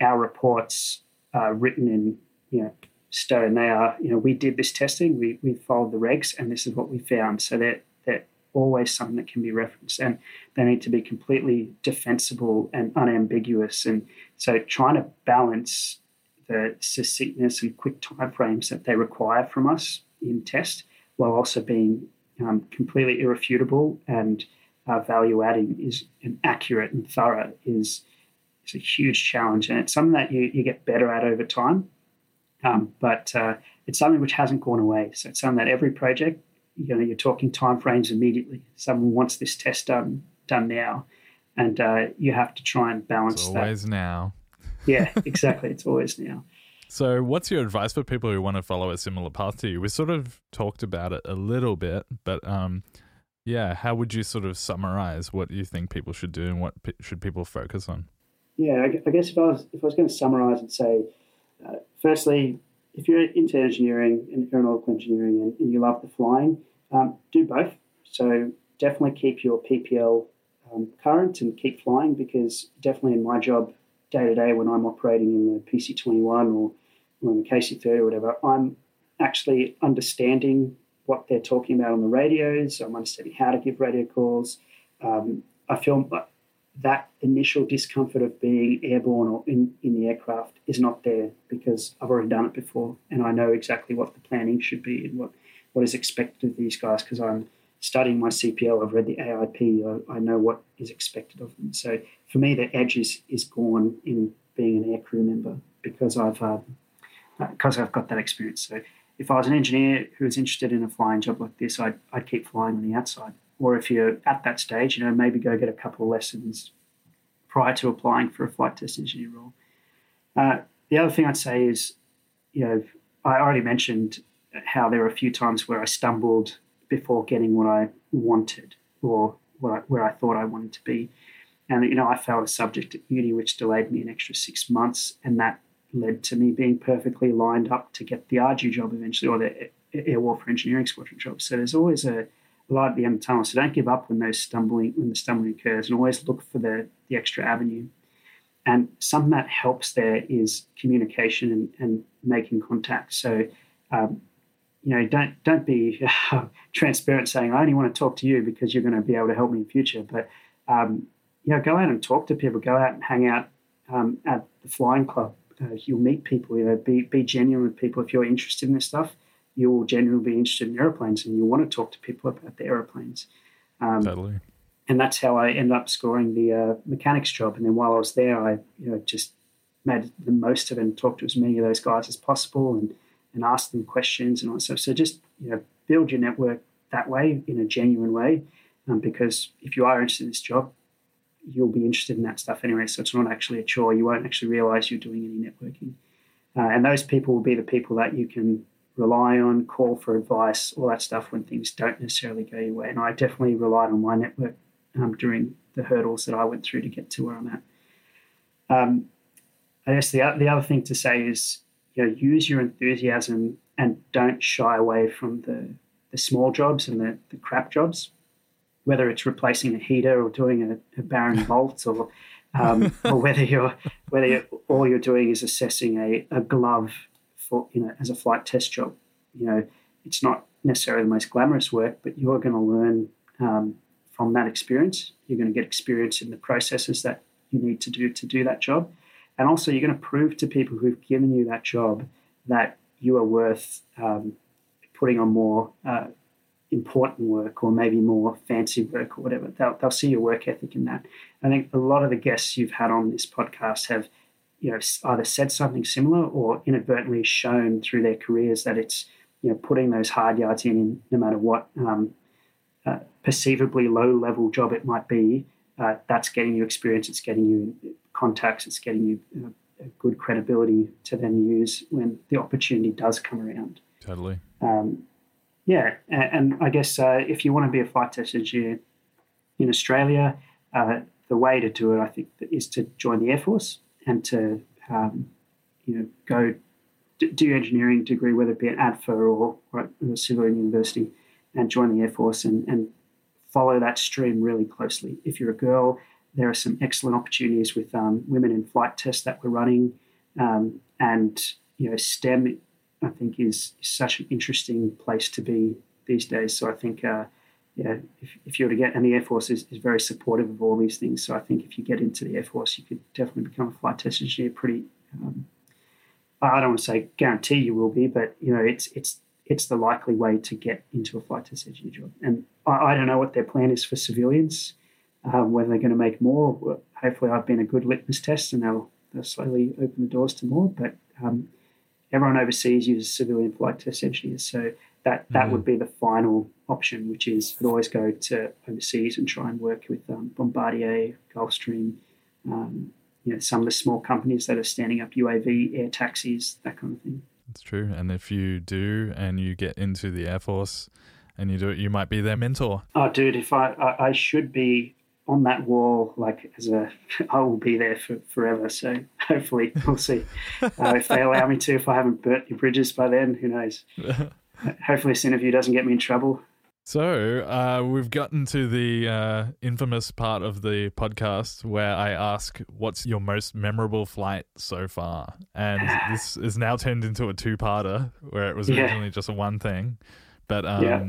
our reports are written in, you know, stone. They are, you know, we did this testing, we, we followed the regs, and this is what we found. So they're, they're always something that can be referenced. And they need to be completely defensible and unambiguous. And so trying to balance the succinctness and quick timeframes that they require from us in test while also being um, completely irrefutable and uh, value adding is and accurate and thorough is is a huge challenge and it's something that you, you get better at over time um, but uh, it's something which hasn't gone away so it's something that every project you know you're talking timeframes immediately. Someone wants this test done done now, and uh, you have to try and balance it's always that. now. Yeah, exactly. it's always now. So, what's your advice for people who want to follow a similar path to you? We sort of talked about it a little bit, but um, yeah, how would you sort of summarize what you think people should do and what p- should people focus on? Yeah, I guess if I was if I was going to summarize and say, uh, firstly, if you're into engineering and aeronautical engineering and, and you love the flying, um, do both. So definitely keep your PPL um, current and keep flying because definitely in my job day to day when I'm operating in the PC21 or, or in the KC30 or whatever, I'm actually understanding what they're talking about on the radios. I'm understanding how to give radio calls. Um, I feel that initial discomfort of being airborne or in, in the aircraft is not there because I've already done it before and I know exactly what the planning should be and what, what is expected of these guys because I'm studying my CPL. I've read the AIP. I, I, know what is expected of them. So for me, the edge is, is gone in being an aircrew member because I've um, because I've got that experience. So if I was an engineer who was interested in a flying job like this, I'd, I'd keep flying on the outside. Or if you're at that stage, you know, maybe go get a couple of lessons prior to applying for a flight test engineer role. Uh, the other thing I'd say is, you know, I already mentioned how there were a few times where I stumbled before getting what I wanted or I, where I thought I wanted to be. And, you know, I failed a subject at uni, which delayed me an extra six months. And that led to me being perfectly lined up to get the ARDU job eventually, or the Air Warfare Engineering Squadron job. So there's always a light at the end of the tunnel. So don't give up when those stumbling when the stumbling occurs, and always look for the the extra avenue. And something that helps there is communication and, and making contact. So, um, you know, don't don't be uh, transparent saying I only want to talk to you because you're going to be able to help me in future. But um, you know, go out and talk to people. Go out and hang out um, at the flying club uh, you'll meet people. You know, be be genuine with people. If you're interested in this stuff, you will generally be interested in airplanes, and you want to talk to people about the airplanes. Um, totally. And that's how I ended up scoring the uh, mechanics job. And then while I was there, I you know just made the most of it and talked to as many of those guys as possible, and and asked them questions and all that stuff. So just you know build your network that way in a genuine way, um, because if you are interested in this job, you'll be interested in that stuff anyway. So it's not actually a chore. You won't actually realize you're doing any networking. Uh, and those people will be the people that you can rely on, call for advice, all that stuff when things don't necessarily go your way. And I definitely relied on my network um, during the hurdles that I went through to get to where I'm at. Um, I guess the, the other thing to say is, you know, use your enthusiasm and don't shy away from the, the small jobs and the, the crap jobs whether it's replacing a heater or doing a, a Baron bolt or um, or whether you're whether you're, all you're doing is assessing a, a glove for you know as a flight test job. You know, it's not necessarily the most glamorous work, but you're going to learn um, from that experience. You're going to get experience in the processes that you need to do to do that job, and also you're going to prove to people who've given you that job that you are worth um, putting on more uh, important work or maybe more fancy work or whatever. They'll, they'll see your work ethic in that. I think a lot of the guests you've had on this podcast have, you know, either said something similar or inadvertently shown through their careers that it's, you know, putting those hard yards in, no matter what um, uh, perceivably low level job it might be. Uh, that's getting you experience. It's getting you contacts. It's getting you uh, good credibility to then use when the opportunity does come around. Totally. Um, yeah, and, I guess uh, if you want to be a flight test engineer in Australia, uh, the way to do it, I think, is to join the Air Force and to um, you know go do engineering degree, whether it be at ADFA or, or at a civilian university, and join the Air Force and, and follow that stream really closely. If you're a girl, there are some excellent opportunities with um, women in flight tests that we're running, um, and you know STEM I think is, is such an interesting place to be these days. So I think, uh, yeah, if, if you were to get, and the Air Force is, is very supportive of all these things. So I think if you get into the Air Force, you could definitely become a flight test engineer. Pretty, um, I don't want to say guarantee you will be, but you know, it's it's it's the likely way to get into a flight test engineer job. And I, I don't know what their plan is for civilians, um, whether they're going to make more. Hopefully, I've been a good litmus test, and they'll they'll slowly open the doors to more. But um, everyone overseas uses civilian flight test engineers. So that that mm would be the final option, which is I'd always go to overseas and try and work with um, Bombardier, Gulfstream, um, you know, some of the small companies that are standing up UAV air taxis, that kind of thing. That's true. And if you do and you get into the Air Force and you do it, you might be their mentor. Oh, dude, if I, I, I should be on that wall, like as a, I will be there for forever. So hopefully we'll see uh, if they allow me to. If I haven't burnt your bridges by then, who knows? hopefully this interview doesn't get me in trouble. So uh, we've gotten to the uh, infamous part of the podcast where I ask, "What's your most memorable flight so far?" And this is now turned into a two-parter, where it was originally yeah. just a one thing. But um, yeah.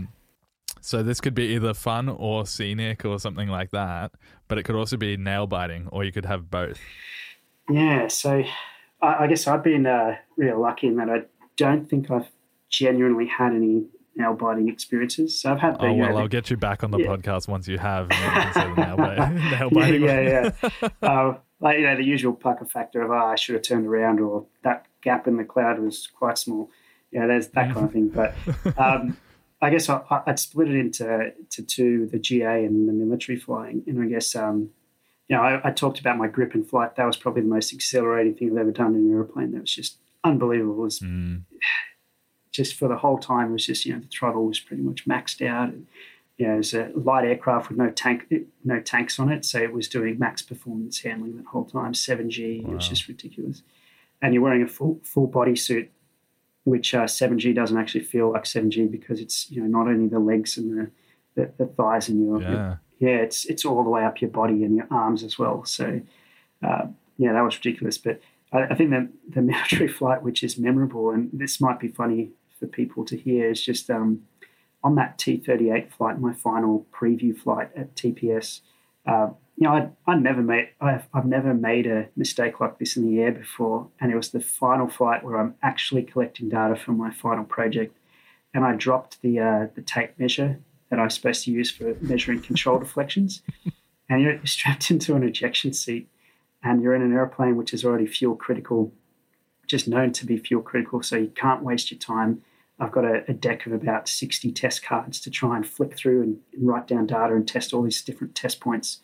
so this could be either fun or scenic or something like that. But it could also be nail biting, or you could have both. Yeah. So I, I guess I've been uh, real lucky in that I don't think I've genuinely had any nail biting experiences. So I've had the. Oh well, know, I'll get you back on the yeah. podcast once you have. nail, nail biting. Yeah, yeah. yeah. uh, like you know, the usual pucker factor of oh, I should have turned around, or that gap in the cloud was quite small. Yeah, there's that kind of thing. But um, I guess I, would split it into to two: the GA and the military flying. And I guess um, you know, I, I, talked about my Gripen flight. That was probably the most exhilarating thing I've ever done in an airplane. That was just unbelievable. It was mm just for the whole time was just you know the throttle was pretty much maxed out. And, you know, it was a light aircraft with no tank, no tanks on it, so it was doing max performance handling that whole time. Seven G, wow. it was just ridiculous. And you're wearing a full full body suit, which uh, seven G doesn't actually feel like seven G because it's you know not only the legs and the the, the thighs and your, yeah. your, yeah it's it's all the way up your body and your arms as well. So uh, yeah, that was ridiculous. But I, I think the the military flight, which is memorable, and this might be funny for people to hear is just um, on that T38 flight, my final preview flight at TPS. Uh, you know, I I never made I've I've never made a mistake like this in the air before, and it was the final flight where I'm actually collecting data for my final project, and I dropped the uh, the tape measure that I was supposed to use for measuring control deflections, and you're strapped into an ejection seat, and you're in an airplane which is already fuel critical, just known to be fuel critical, so you can't waste your time I've got a, a, deck of about 60 test cards to try and flick through and, and, write down data and test all these different test points.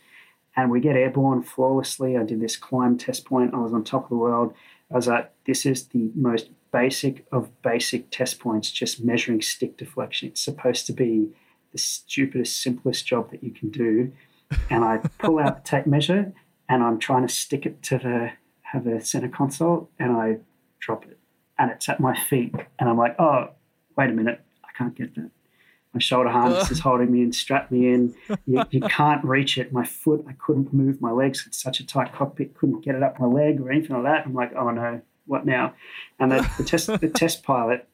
And we get airborne flawlessly. I did this climb test point. I was on top of the world. I was like, this is the most basic of basic test points, just measuring stick deflection. It's supposed to be the stupidest, simplest job that you can do. And I pull out the tape measure and I'm trying to stick it to the have a center console and I drop it. And it's at my feet. And I'm like, oh, wait a minute, I can't get that. My shoulder harness is holding me and strapped me in. You, you, can't reach it. My foot, I couldn't move my legs. It's such a tight cockpit, couldn't get it up my leg or anything like that. I'm like, oh no, what now? And the, the test, the test pilot,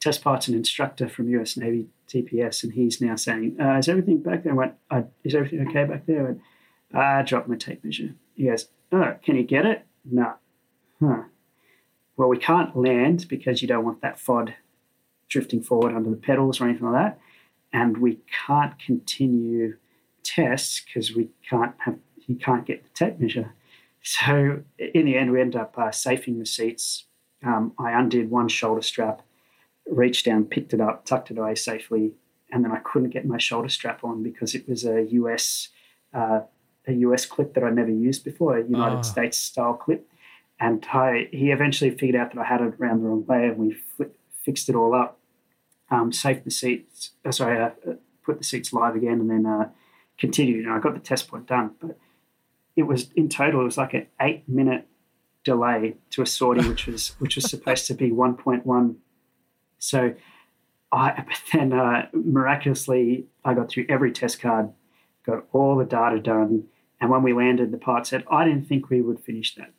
test pilot's an instructor from US Navy TPS, and he's now saying, uh, "Is everything back there?" I went, uh, "Is everything okay back there?" I went, "I dropped my tape measure." He goes, "Oh, can you get it?" No. Huh. Well, we can't land because you don't want that FOD drifting forward under the pedals or anything like that. And we can't continue tests because we can't have you can't get the tape measure. So in the end, we end up uh, safing the seats. Um, I undid one shoulder strap, reached down, picked it up, tucked it away safely, and then I couldn't get my shoulder strap on because it was a US uh, a US clip that I never used before, a United oh. States style clip. And I, he eventually figured out that I had it around the wrong way, and we fixed it all up, um, saved the seats, uh, sorry, uh, uh, put the seats live again, and then uh, continued. And I got the test point done. But it was in total, it was like an eight minute delay to a sortie, which was which was supposed to be 1.1. So I, but then uh, miraculously, I got through every test card, got all the data done. And when we landed, the pilot said, I didn't think we would finish that.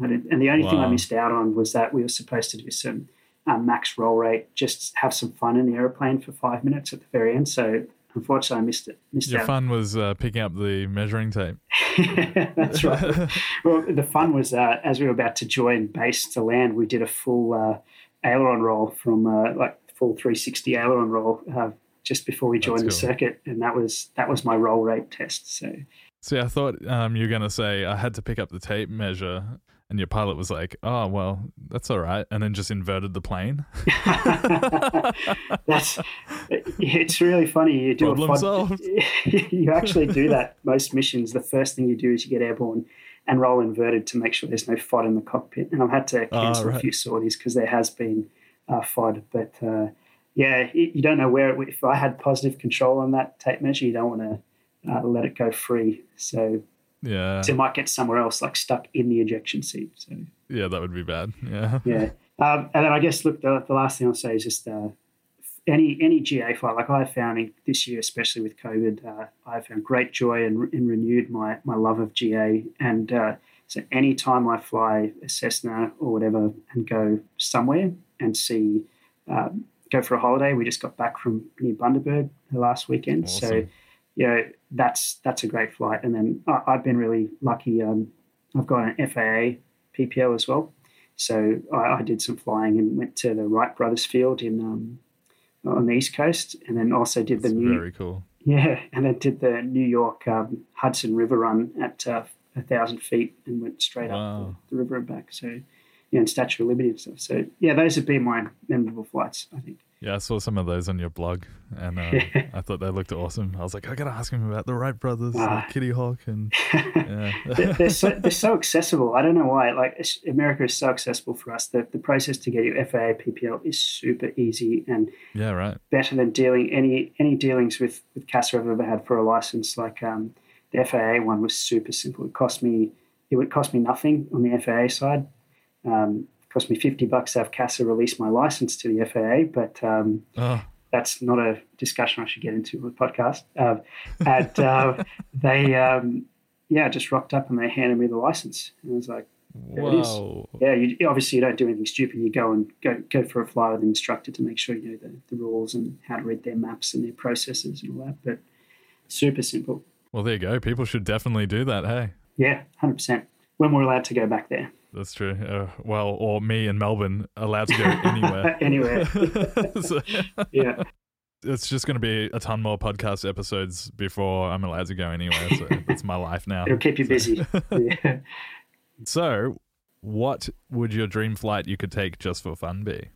and the only wow. thing I missed out on was that we were supposed to do some um, max roll rate, just have some fun in the airplane for five minutes at the very end. So unfortunately, I missed it. Missed Your out. fun was uh, picking up the measuring tape. That's right. well, the fun was uh, as we were about to join base to land, we did a full uh, aileron roll from uh, like full 360 aileron roll uh, just before we joined cool. the circuit, and that was that was my roll rate test. So. See, I thought um, you were going to say I had to pick up the tape measure and your pilot was like, "Oh well, that's all right," and then just inverted the plane. that's it's really funny. You do Problem a solved. you actually do that most missions. The first thing you do is you get airborne and roll inverted to make sure there's no FOD in the cockpit. And I've had to Ah, cancel right. a few sorties because there has been uh, FOD. But uh, yeah, you you don't know where. It, if I had positive control on that tape measure, you don't want to uh, let it go free. So, Yeah, so it might get somewhere else, like stuck in the ejection seat. So yeah, that would be bad. Yeah, yeah. Um, and then I guess look, the, the last thing I'll say is just uh, any any GA flight, like I found in, this year, especially with COVID, uh, I found great joy and, and renewed my my love of GA. And uh, so any time I fly a Cessna or whatever and go somewhere and see. Um, Go for a holiday. We just got back from near Bundaberg the last weekend, so Awesome. you know that's that's a great flight. And then I, I've been really lucky. Um, I've got an FAA PPL as well, so I, I did some flying and went to the Wright Brothers Field in um, on the East Coast, and then also did the It's new very cool. yeah, and then did the New York um, Hudson River run at uh, a thousand feet and went straight up the, the river and back. So yeah, and Statue of Liberty and stuff. So yeah, those have been my memorable flights. I think. Yeah, I saw some of those on your blog, and uh, I thought they looked awesome. I was like, I gotta ask him about the Wright brothers, Ah. like Kitty Hawk, and yeah, they're, they're so they're so accessible. I don't know why. Like America is so accessible for us. The the process to get your FAA PPL is super easy and yeah, right. better than dealing any any dealings with with CASA I've ever had for a license. Like um, the FAA one was super simple. It cost me it would cost me nothing on the FAA side. Um, it cost me fifty bucks to have CASA release my license to the FAA, but um, Oh, that's not a discussion I should get into with podcast. Um, and uh, they, um, yeah, just rocked up and they handed me the license. And I was like, There it is. whoa! yeah, you, obviously you don't do anything stupid. You go and go go for a fly with an instructor to make sure you know the, the rules and how to read their maps and their processes and all that. But super simple. Well, there you go. People should definitely do that. Hey, Yeah, hundred percent. When we're allowed to go back there. That's true. Uh, well, or me in Melbourne allowed to go anywhere. Anywhere. so, Yeah, it's just going to be a ton more podcast episodes before I'm allowed to go anywhere. So it's my life now. it'll keep you busy. yeah. So, what would your dream flight you could take just for fun be?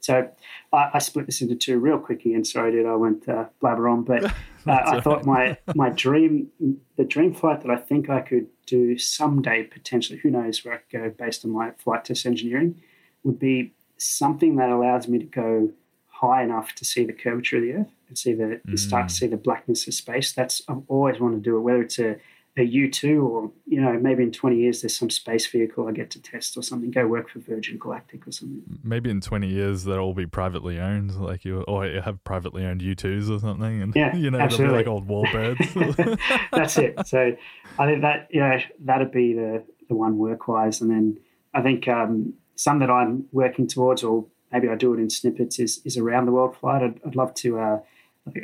So I, I split this into two real quickly, and sorry, dude, I won't uh, blabber on, but uh, I thought my my dream, the dream flight that I think I could do someday, potentially, who knows where I could go based on my flight test engineering, would be something that allows me to go high enough to see the curvature of the Earth and see the start to see the blackness of space. That's I've always wanted to do it, whether it's a a U two or you know maybe in twenty years there's some space vehicle I get to test or something. Go work for Virgin Galactic or something. Maybe in 20 years they'll all be privately owned, like you, or you have privately owned U2s or something, and Yeah, you know absolutely. they'll be like old warbirds. That's it. So I think that you know that'd be the the one work wise, and then I think um, some that I'm working towards, or maybe I do it in snippets, is is around the world flight. I'd, I'd love to. Uh,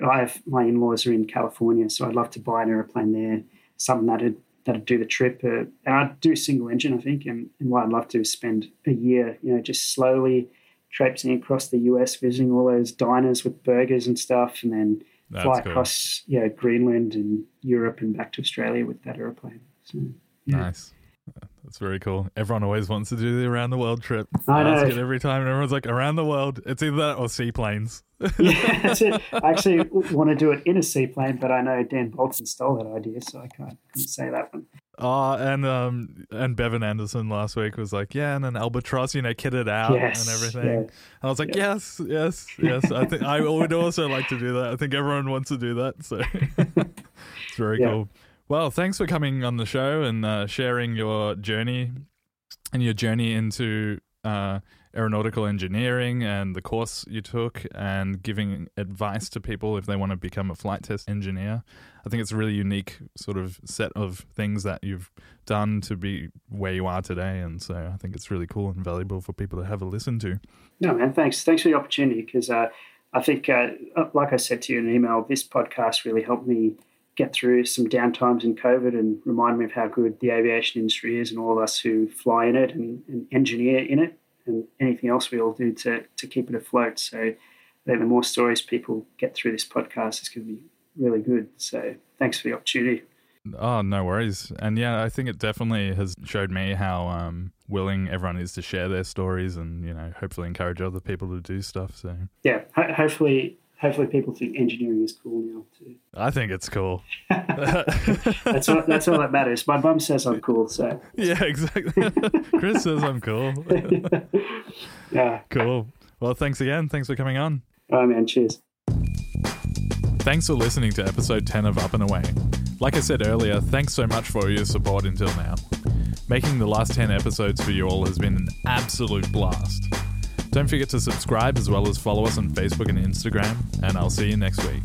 I have my in laws are in California, so I'd love to buy an airplane there, something that'd that'd do the trip. Uh, and I'd do single engine, I think, and, and what I'd love to is spend a year, you know, just slowly traipsing across the US, visiting all those diners with burgers and stuff, and then That's fly cool. across yeah Greenland and Europe and back to Australia with that airplane. So yeah. Nice. That's very cool. Everyone always wants to do the around the world trip. I ask know. it every time, and everyone's like, around the world. It's either that or seaplanes. yeah, that's it. I actually want to do it in a seaplane, but I know Dan Bolton stole that idea, so I can't, couldn't say that one. Oh, and um, and Bevan Anderson last week was like, yeah, and an albatross, you know, kitted out Yes, and everything. yeah. And I was like, yes, yes, yes. I think I would also like to do that. I think everyone wants to do that, so it's very cool. Well, thanks for coming on the show and uh, sharing your journey and your journey into uh, aeronautical engineering and the course you took and giving advice to people if they want to become a flight test engineer. I think it's a really unique sort of set of things that you've done to be where you are today. And so I think it's really cool and valuable for people to have a listen to. No, man, thanks. Thanks for the opportunity because uh, I think, uh, like I said to you in an email, this podcast really helped me get through some downtimes in COVID and remind me of how good the aviation industry is and all of us who fly in it and, and engineer in it and anything else we all do to, to keep it afloat. So I think the more stories people get through this podcast is going to be really good. So thanks for the opportunity. Oh, no worries. And yeah, I think it definitely has showed me how um, willing everyone is to share their stories and, you know, hopefully encourage other people to do stuff. So Yeah, ho- hopefully, hopefully people think engineering is cool now too. I think it's cool. That's all, that's all that matters. My mum says I'm cool, so yeah, exactly. Chris says I'm cool. yeah. cool. Well, thanks again. Thanks for coming on. Oh man, cheers. Thanks for listening to episode 10 of Up and Away. Like I said earlier, thanks so much for your support until now. Making the last 10 episodes for you all has been an absolute blast. Don't forget to subscribe as well as follow us on Facebook and Instagram, and I'll see you next week.